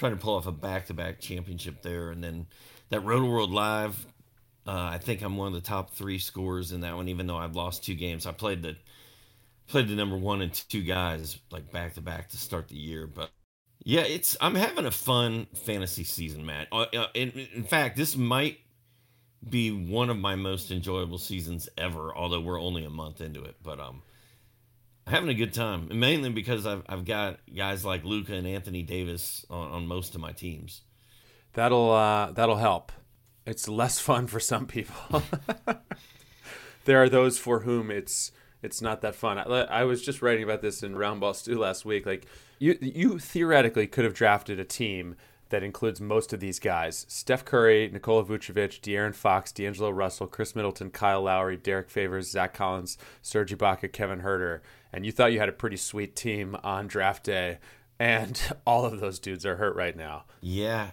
Trying to pull off a back to back championship there, and then that Roto World Live. Uh, I think I'm one of the top three scorers in that one, even though I've lost two games. I played the played the number one and two guys like back to back to start the year, but yeah, it's I'm having a fun fantasy season, Matt. Uh, uh, in, in fact, this might be one of my most enjoyable seasons ever. Although we're only a month into it, but um, having a good time, mainly because I've I've got guys like Luka and Anthony Davis on, on most of my teams. That'll uh, that'll help. It's less fun for some people. there are those for whom it's it's not that fun. I, I was just writing about this in Roundball Stew last week. Like you you theoretically could have drafted a team that includes most of these guys: Steph Curry, Nikola Vucevic, De'Aaron Fox, D'Angelo Russell, Khris Middleton, Kyle Lowry, Derrick Favors, Zach Collins, Serge Ibaka, Kevin Huerter, and you thought you had a pretty sweet team on draft day. And all of those dudes are hurt right now. Yeah,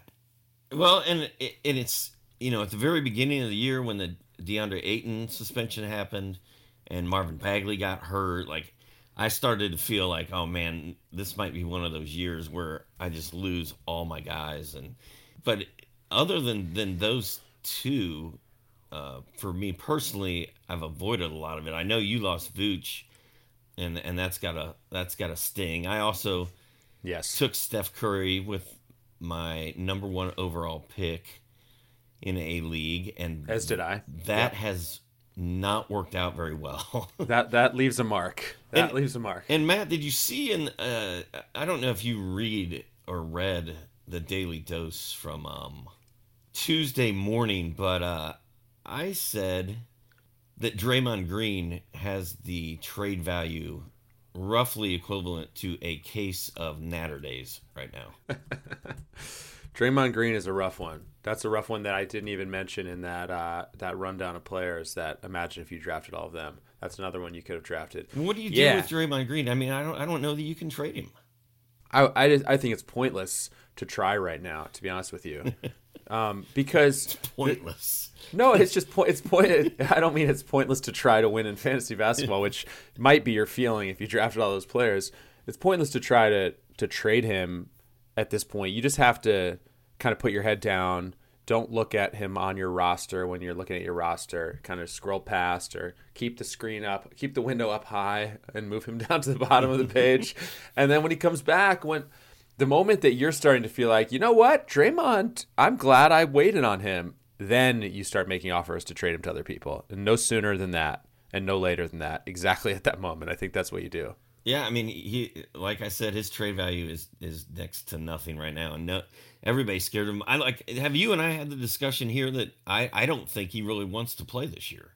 well, and and it's you know at the very beginning of the year when the DeAndre Ayton suspension happened and Marvin Bagley got hurt, like I started to feel like, oh man, this might be one of those years where I just lose all my guys. And but other than than those two, uh, for me personally, I've avoided a lot of it. I know you lost Vooch, and and that's got a that's got a sting. I also Yes. took Steph Curry with my number one overall pick in a league, and As did I. that has not worked out very well. That that leaves a mark. That And- leaves a mark. and Matt, did you see? In uh, I don't know if you read or read the Daily Dose from um, Tuesday morning, but uh, I said that Draymond Green has the trade value roughly equivalent to a case of Natty Daze right now. Draymond Green is a rough one. That's a rough one that I didn't even mention in that uh, that rundown of players. That imagine if you drafted all of them. That's another one you could have drafted. What do you do Yeah. with Draymond Green? I mean, I don't, I don't know that you can trade him. I I, just- I think it's pointless to try right now. To be honest with you, um, because Pointless. No, it's just point. It's point. I don't mean it's pointless to try to win in fantasy basketball, which might be your feeling if you drafted all those players. It's pointless to try to to trade him at this point. You just have to kind of put your head down. Don't look at him on your roster when you're looking at your roster. Kind of scroll past or keep the screen up, keep the window up high, and move him down to the bottom of the page. and then when he comes back, when the moment that you're starting to feel like, you know what, Draymond, I'm glad I waited on him. Then you start making offers to trade him to other people. And no sooner than that, and no later than that. Exactly at that moment. I think that's what you do. Yeah, I mean, he like I said, his trade value is is next to nothing right now, and no, everybody's scared of him. I like. Have you and I had the discussion here that I I don't think he really wants to play this year.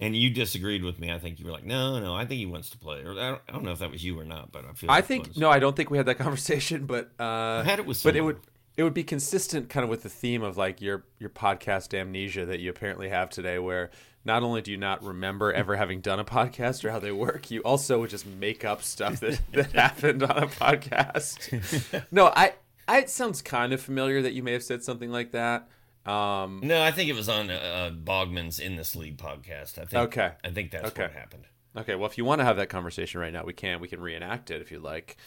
and you disagreed with me. I think you were like, no, no, I think he wants to play. Or I don't, I don't know if that was you or not, but I feel. I like think no, I don't think we had that conversation, but uh, I had it with but it would it would be consistent kind of with the theme of like your your podcast amnesia that you apparently have today, where not only do you not remember ever having done a podcast or how they work, you also would just make up stuff that, that happened on a podcast. No, I, I it sounds kind of familiar that you may have said something like that. Um, No, I think it was on uh, Bogman's In This League podcast. I think. Okay. I think that's Okay. what happened. Okay, well, if you want to have that conversation right now, we can. We can reenact it if you like.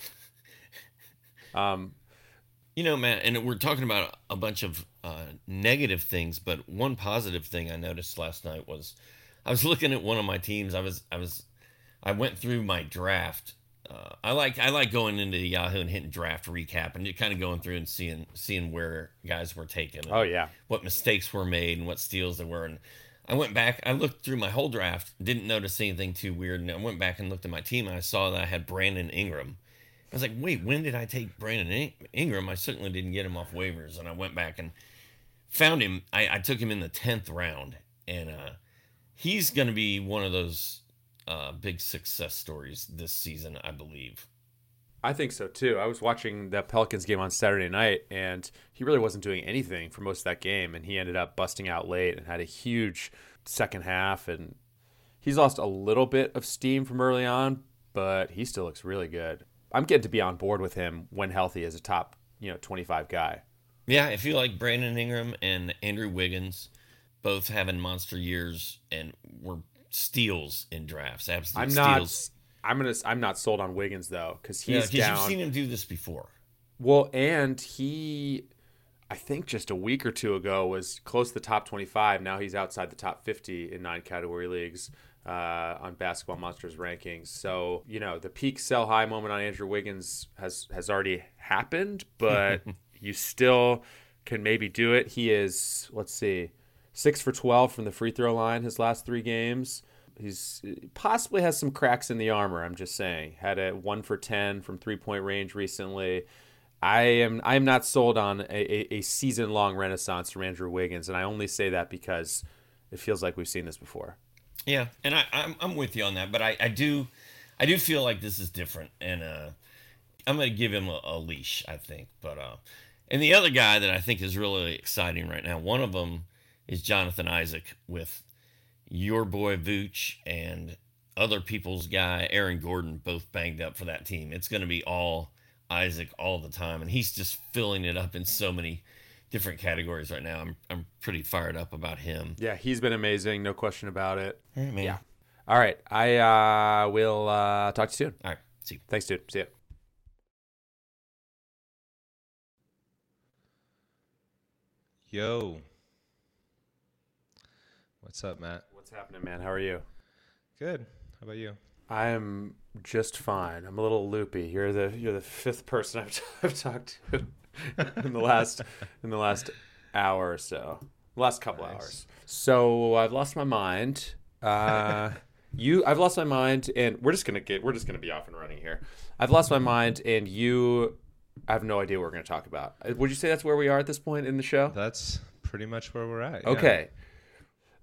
Um, You know, Matt, and we're talking about a bunch of uh, negative things, but one positive thing I noticed last night was I was looking at one of my teams. I was, I was, I went through my draft. Uh, I like, I like going into Yahoo and hitting draft recap and kind of going through and seeing, seeing where guys were taken. oh yeah, what mistakes were made and what steals there were. And I went back, I looked through my whole draft, didn't notice anything too weird. And I went back and looked at my team and I saw that I had Brandon Ingram. I was like, wait, when did I take Brandon In- Ingram? I certainly didn't get him off waivers. And I went back and found him. I, I took him in the 10th round. And uh, he's going to be one of those uh, big success stories this season, I believe. I think so too. I was watching the Pelicans game on Saturday night, and he really wasn't doing anything for most of that game, and he ended up busting out late and had a huge second half, and he's lost a little bit of steam from early on, but he still looks really good. I'm getting to be on board with him when healthy as a top, you know, 25 guy. Yeah, if you like Brandon Ingram and Andrew Wiggins both having monster years and were steals in drafts. Absolute I'm not. steals. I'm gonna. I'm not sold on Wiggins though, because he's Yeah, 'cause you've seen him do this before. Well, and he, I think just a week or two ago was close to the top 25. Now he's outside the top 50 in nine category leagues uh, on Basketball Monsters rankings. So you know the peak sell high moment on Andrew Wiggins has has already happened, but you still can maybe do it. He is let's see, six for 12 from the free throw line his last three games. He's possibly has some cracks in the armor. I'm just saying. Had a one for 10 from three point range recently. I am I am not sold on a, a, a season long renaissance from Andrew Wiggins, and I only say that because it feels like we've seen this before. Yeah, and I, I'm I'm with you on that, but I, I do I do feel like this is different, and uh, I'm gonna give him a, a leash, I think. But uh, and the other guy that I think is really exciting right now, one of them is Jonathan Isaac with your boy Vooch and other people's guy Aaron Gordon, both banged up for that team. It's gonna be all Isaac all the time, and he's just filling it up in so many different categories right now. I'm I'm pretty fired up about him. Yeah, he's been amazing, no question about it. All right, man. Yeah. All right, I uh, will uh, talk to you soon. All right. See you. Thanks, dude. See ya. Yo. What's up, Matt? What's happening, man? How are you? Good. How about you? I am just fine. I'm a little loopy. You're the you're the fifth person I've, I've talked to in the last in the last hour or so. Last couple Nice. hours. So I've lost my mind. Uh, you, I've lost my mind, and we're just gonna get we're just gonna be off and running here. I've lost my mind, and you, I have no idea what we're gonna talk about. Uh, Would you say that's where we are at this point in the show? That's pretty much where we're at. yeah.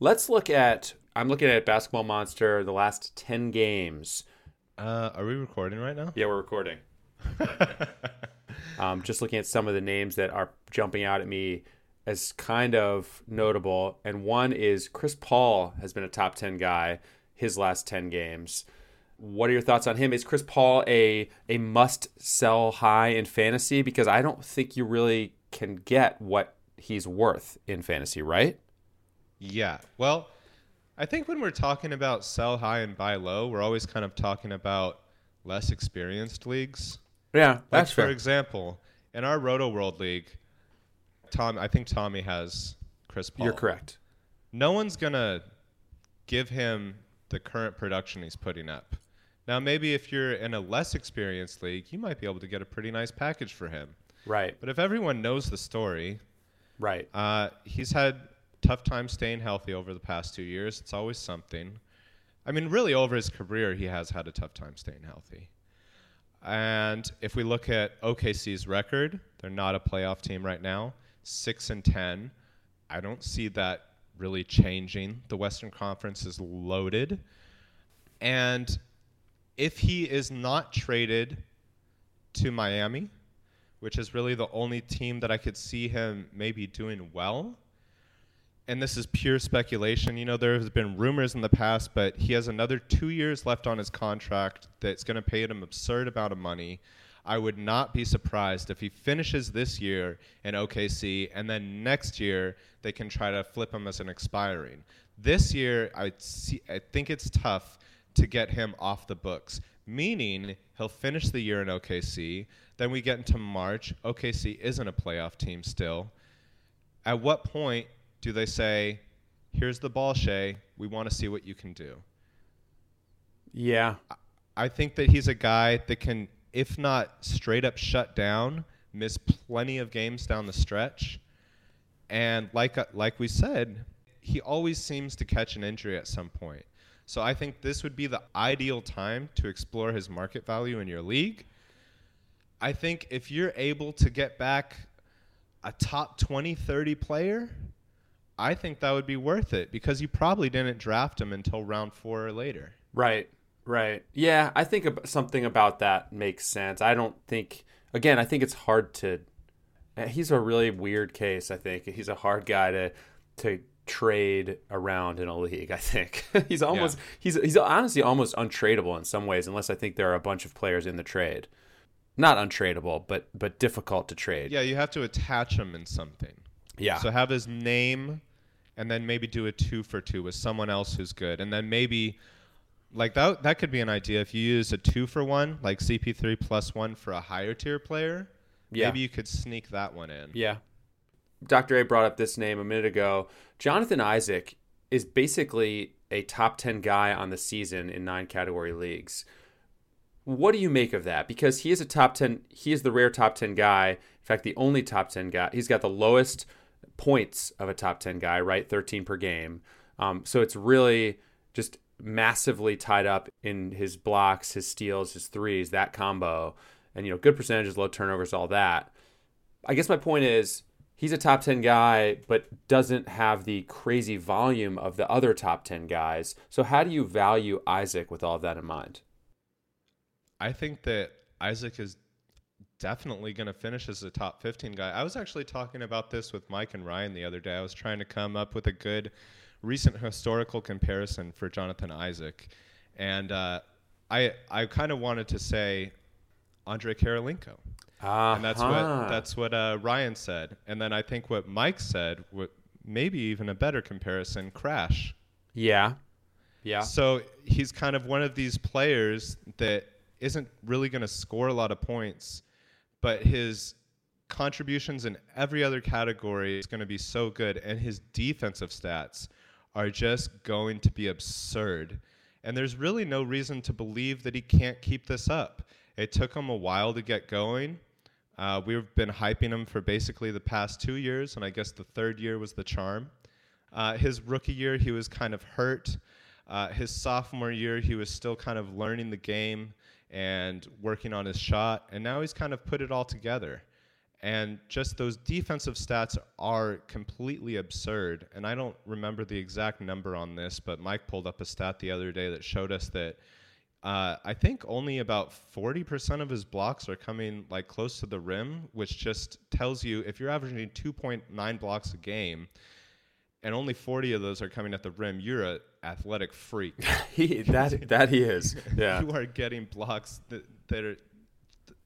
Let's look at. I'm looking at Basketball Monster. The last ten games. Uh, are we recording right now? Yeah, we're recording. um, just looking at some of the names that are jumping out at me as kind of notable, and one is Chris Paul has been a top ten guy his last ten games. What are your thoughts on him? Is Chris Paul a a must sell high in fantasy? Because I don't think you really can get what he's worth in fantasy, right? Yeah. Well, I think when we're talking about sell high and buy low, we're always kind of talking about less experienced leagues. Yeah, Like that's for fair. example, in our Roto World League, Tom, I think Tommy has Chris Paul. You're correct. no one's gonna give him the current production he's putting up. Now, maybe if you're in a less experienced league, you might be able to get a pretty nice package for him. Right, But if everyone knows the story, right. uh, he's had tough time staying healthy over the past two years. It's always something. I mean, really, over his career, he has had a tough time staying healthy. And if we look at OKC's record, they're not a playoff team right now. Six and ten. I don't see that really changing. The Western Conference is loaded. And if he is not traded to Miami, which is really the only team that I could see him maybe doing well, and this is pure speculation. You know, there has been rumors in the past, but he has another two years left on his contract that's going to pay him absurd amount of money. I would not be surprised if he finishes this year in OKC and then next year they can try to flip him as an expiring. This year, I see. I think it's tough to get him off the books. Meaning he'll finish the year in OKC. Then we get into March. OKC isn't a playoff team still. At what point do they say, "Here's the ball, Shai. We want to see what you can do"? Yeah. I think that he's a guy that can, if not straight up shut down, miss plenty of games down the stretch. And like uh, like we said, he always seems to catch an injury at some point. So I think this would be the ideal time to explore his market value in your league. I think if you're able to get back a top 20, 30 player, I think that would be worth it because you probably didn't draft him until round four or later. Right. Right. Yeah, I think something about that makes sense. I don't think again, I think it's hard to eh, he's a really weird case, I think. He's a hard guy to to trade around in a league, I think. he's almost he's he's honestly almost untradeable in some ways unless I think there are a bunch of players in the trade. Not untradeable, but but difficult to trade. Yeah, you have to attach him in something. Yeah. So have his name and then maybe do a two for two with someone else who's good. And then maybe like that that could be an idea if you use a two for one, like CP3 plus one for a higher tier player. Yeah. Maybe you could sneak that one in. Yeah. Dr. A brought up this name a minute ago. Jonathan Isaac is basically a top 10 guy on the season in nine category leagues. What do you make of that? Because he is a top 10, he is the rare top 10 guy. In fact, the only top 10 guy. He's got the lowest points of a top 10 guy, right? 13 per game. Um, so it's really just massively tied up in his blocks, his steals, his threes, that combo. And, you know, good percentages, low turnovers, all that. I guess my point is he's a top 10 guy, but doesn't have the crazy volume of the other top 10 guys. So, how do you value Isaac with all of that in mind? I think that Isaac is definitely going to finish as a top 15 guy. I was actually talking about this with Mike and Ryan the other day. I was trying to come up with a good recent historical comparison for Jonathan Isaac. And uh, I, I kind of wanted to say Andrei Kirilenko. Uh-huh. And that's what that's what uh, Ryan said. And then I think what Mike said, what maybe even a better comparison, Crash. Yeah. Yeah. So he's kind of one of these players that isn't really going to score a lot of points, but his contributions in every other category is going to be so good, and his defensive stats are just going to be absurd. And there's really no reason to believe that he can't keep this up. It took him a while to get going. Uh, we've been hyping him for basically the past two years, and I guess the third year was the charm. Uh, his rookie year, he was kind of hurt. Uh, his sophomore year, he was still kind of learning the game and working on his shot, and now he's kind of put it all together. And just those defensive stats are completely absurd. And I don't remember the exact number on this, but Mike pulled up a stat the other day that showed us that uh, I think only about 40% of his blocks are coming like close to the rim, which just tells you if you're averaging 2.9 blocks a game and only 40 of those are coming at the rim, you're an athletic freak. he, that, that he is. Yeah. you are getting blocks that, that are,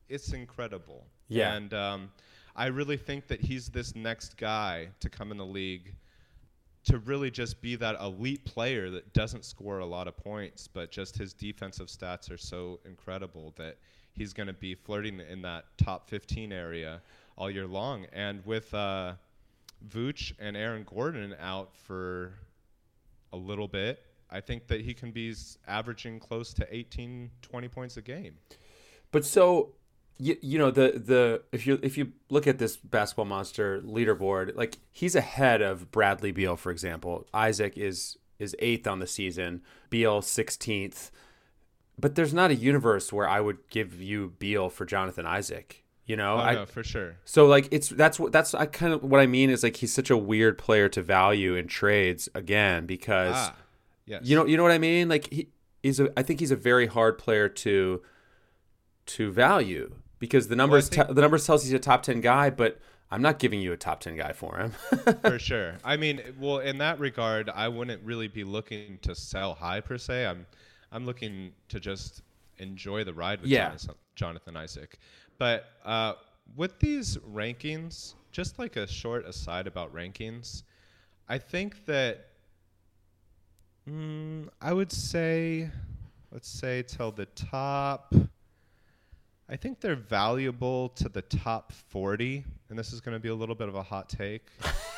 it's incredible. Yeah. And um, I really think that he's this next guy to come in the league to really just be that elite player that doesn't score a lot of points, but just his defensive stats are so incredible that he's going to be flirting in that top 15 area all year long. And with uh, Vooch and Aaron Gordon out for a little bit, I think that he can be averaging close to 18, 20 points a game. But so you, you know the the if you if you look at this basketball monster leaderboard, like he's ahead of Bradley Beal, for example. Isaac is is eighth on the season, Beal sixteenth. But there's not a universe where I would give you Beal for Jonathan Isaac. You know, Oh, I, no, for sure. so like it's that's what that's I kind of what I mean is like he's such a weird player to value in trades again because Ah, yes. you know you know what I mean like he he's a I think he's a very hard player to to value because the numbers think- te- the numbers tells he's a top 10 guy but I'm not giving you a top 10 guy for him. for sure. I mean, well, in that regard, I wouldn't really be looking to sell high per se. I'm, I'm looking to just enjoy the ride with Yeah. Jonathan Isaac. But uh, with these rankings, just like a short aside about rankings, I think that mm, I would say, let's say till the top. I think they're valuable to the top 40, and this is going to be a little bit of a hot take.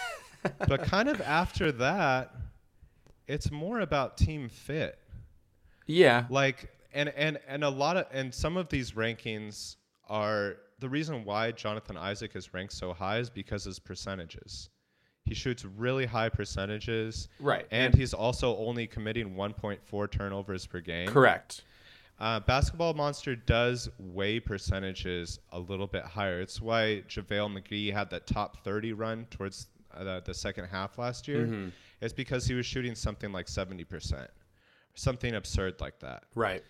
but kind of after that, it's more about team fit. yeah. Like and and and a lot of and some of these rankings are the reason why Jonathan Isaac is ranked so high is because his percentages. He shoots really high percentages. Right. And he's also only committing 1.4 turnovers per game. Correct. Uh, Basketball Monster does weigh percentages a little bit higher. It's why JaVale McGee had that top 30 run towards uh, the, the second half last year. Mm-hmm. It's because he was shooting something like 70%, something absurd like that. Right.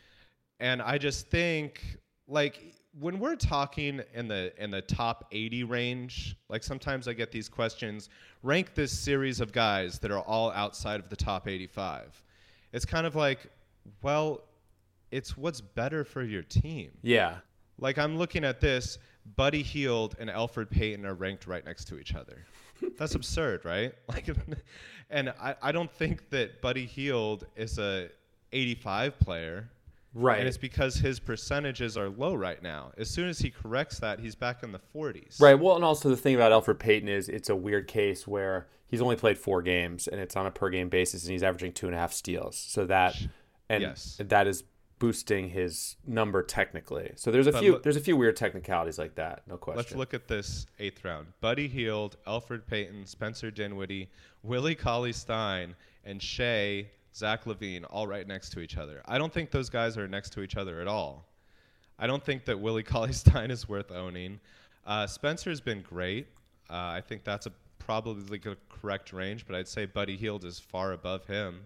And I just think, like, when we're talking in the in the top 80 range, like sometimes I get these questions, rank this series of guys that are all outside of the top 85. It's kind of like, well, it's what's better for your team. Yeah. Like I'm looking at this, Buddy Hield and Elfrid Payton are ranked right next to each other. That's absurd, right? Like, and I, I don't think that Buddy Hield is a 85 player. Right. And it's because his percentages are low right now. As soon as he corrects that, he's back in the 40s. Right. Well, and also the thing about Elfrid Payton is it's a weird case where he's only played four games and it's on a per game basis and he's averaging two and a half steals. So that and Yes. that is boosting his number technically. So there's a But few look- there's a few weird technicalities like that. No question. Let's look at this eighth round. Buddy Hield, Elfrid Payton, Spencer Dinwiddie, Willie Cauley Stein, and Shai, Zach LaVine, all right next to each other. I don't think those guys are next to each other at all. I don't think that Willie Cauley Stein is worth owning. Uh, Spencer's been great. Uh, I think that's a probably the correct range, but I'd say Buddy Hield is far above him.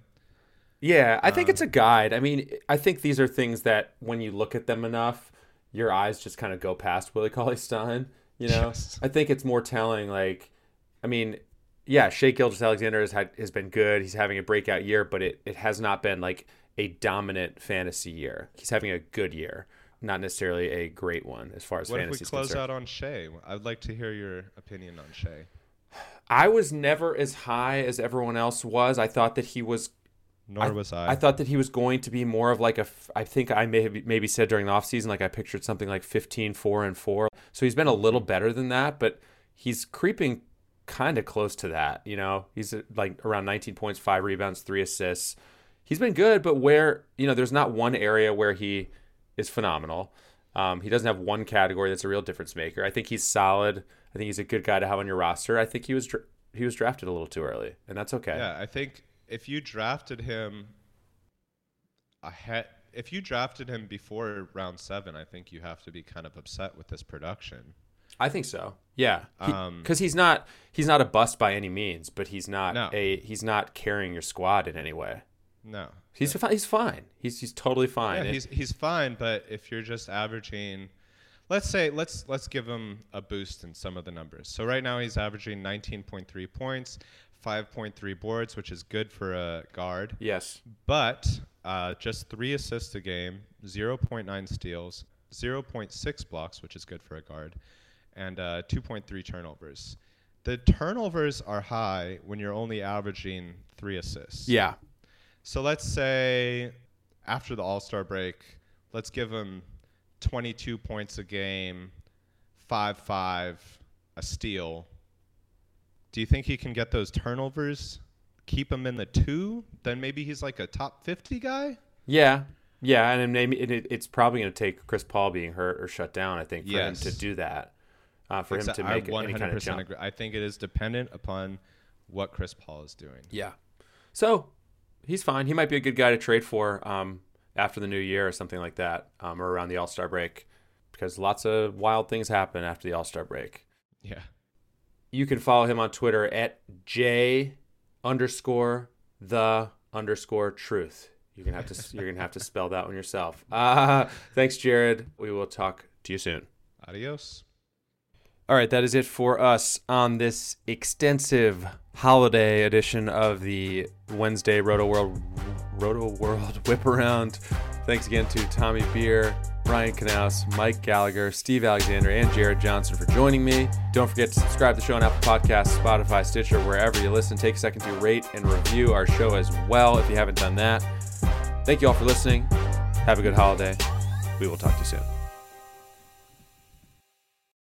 Yeah, I think Um, it's a guide. I mean, I think these are things that when you look at them enough, your eyes just kind of go past Willie Cauley Stein. You know, Yes. I think it's more telling. Like, I mean, yeah, Shai Gilgeous-Alexander has had has been good. He's having a breakout year, but it, it has not been like a dominant fantasy year. He's having a good year, not necessarily a great one as far as What if we close concerned. out on Shai? I'd like to hear your opinion on Shai. I was never as high as everyone else was. I thought that he was Nor was I. I thought that he was going to be more of like a. I think I may have maybe said during the offseason, like I pictured something like 15, 4, and 4. So he's been a little better than that, but he's creeping kind of close to that. You know, he's like around 19 points, five rebounds, three assists. He's been good, but where, you know, there's not one area where he is phenomenal. Um, he doesn't have one category that's a real difference maker. I think he's solid. I think he's a good guy to have on your roster. I think he was dr- he was drafted a little too early, and that's okay. Yeah, I think if you drafted him ahead, if you drafted him before round seven, I think you have to be kind of upset with this production. I think so. Yeah, Um, because he's not he's not a bust by any means, but he's not No. a he's not carrying your squad in any way. No, He's he's fine. He's he's totally fine. yeah, It- he's he's fine, but if you're just averaging, let's say let's let's give him a boost in some of the numbers. So right now he's averaging 19.3 points, 5.3 boards, which is good for a guard. yes. but uh, just three assists a game, 0.9 steals, 0.6 blocks, which is good for a guard, and uh, 2.3 turnovers. The turnovers are high when you're only averaging three assists. Yeah. So let's say after the All Star break, let's give him 22 points a game, 5 5, a steal. Do you think he can get those turnovers? Keep him in the two? Then maybe he's like a top 50 guy? Yeah. Yeah, and maybe it, it's probably going to take Chris Paul being hurt or shut down. I think for Yes. him to do that, uh, for him Exa- to I make any kind of jump. agree. I think it is dependent upon what Chris Paul is doing. Yeah. So he's fine. He might be a good guy to trade for um, after the new year or something like that, um, or around the All Star break. because lots of wild things happen after the All Star break. Yeah. You can follow him on Twitter at J underscore the underscore truth. You're gonna have to you're gonna have to spell that one yourself. Uh, thanks, Jared. We will talk to you soon. Adios. All right, that is it for us on this extensive holiday edition of the Wednesday Roto World Roto World Whip Around. Thanks again to Tommy Beer, Brian Knaus, Mike Gallagher, Steve Alexander, and Jared Johnson for joining me. Don't forget to subscribe to the show on Apple Podcasts, Spotify, Stitcher, wherever you listen. Take a second to rate and review our show as well if you haven't done that. Thank you all for listening. Have a good holiday. We will talk to you soon.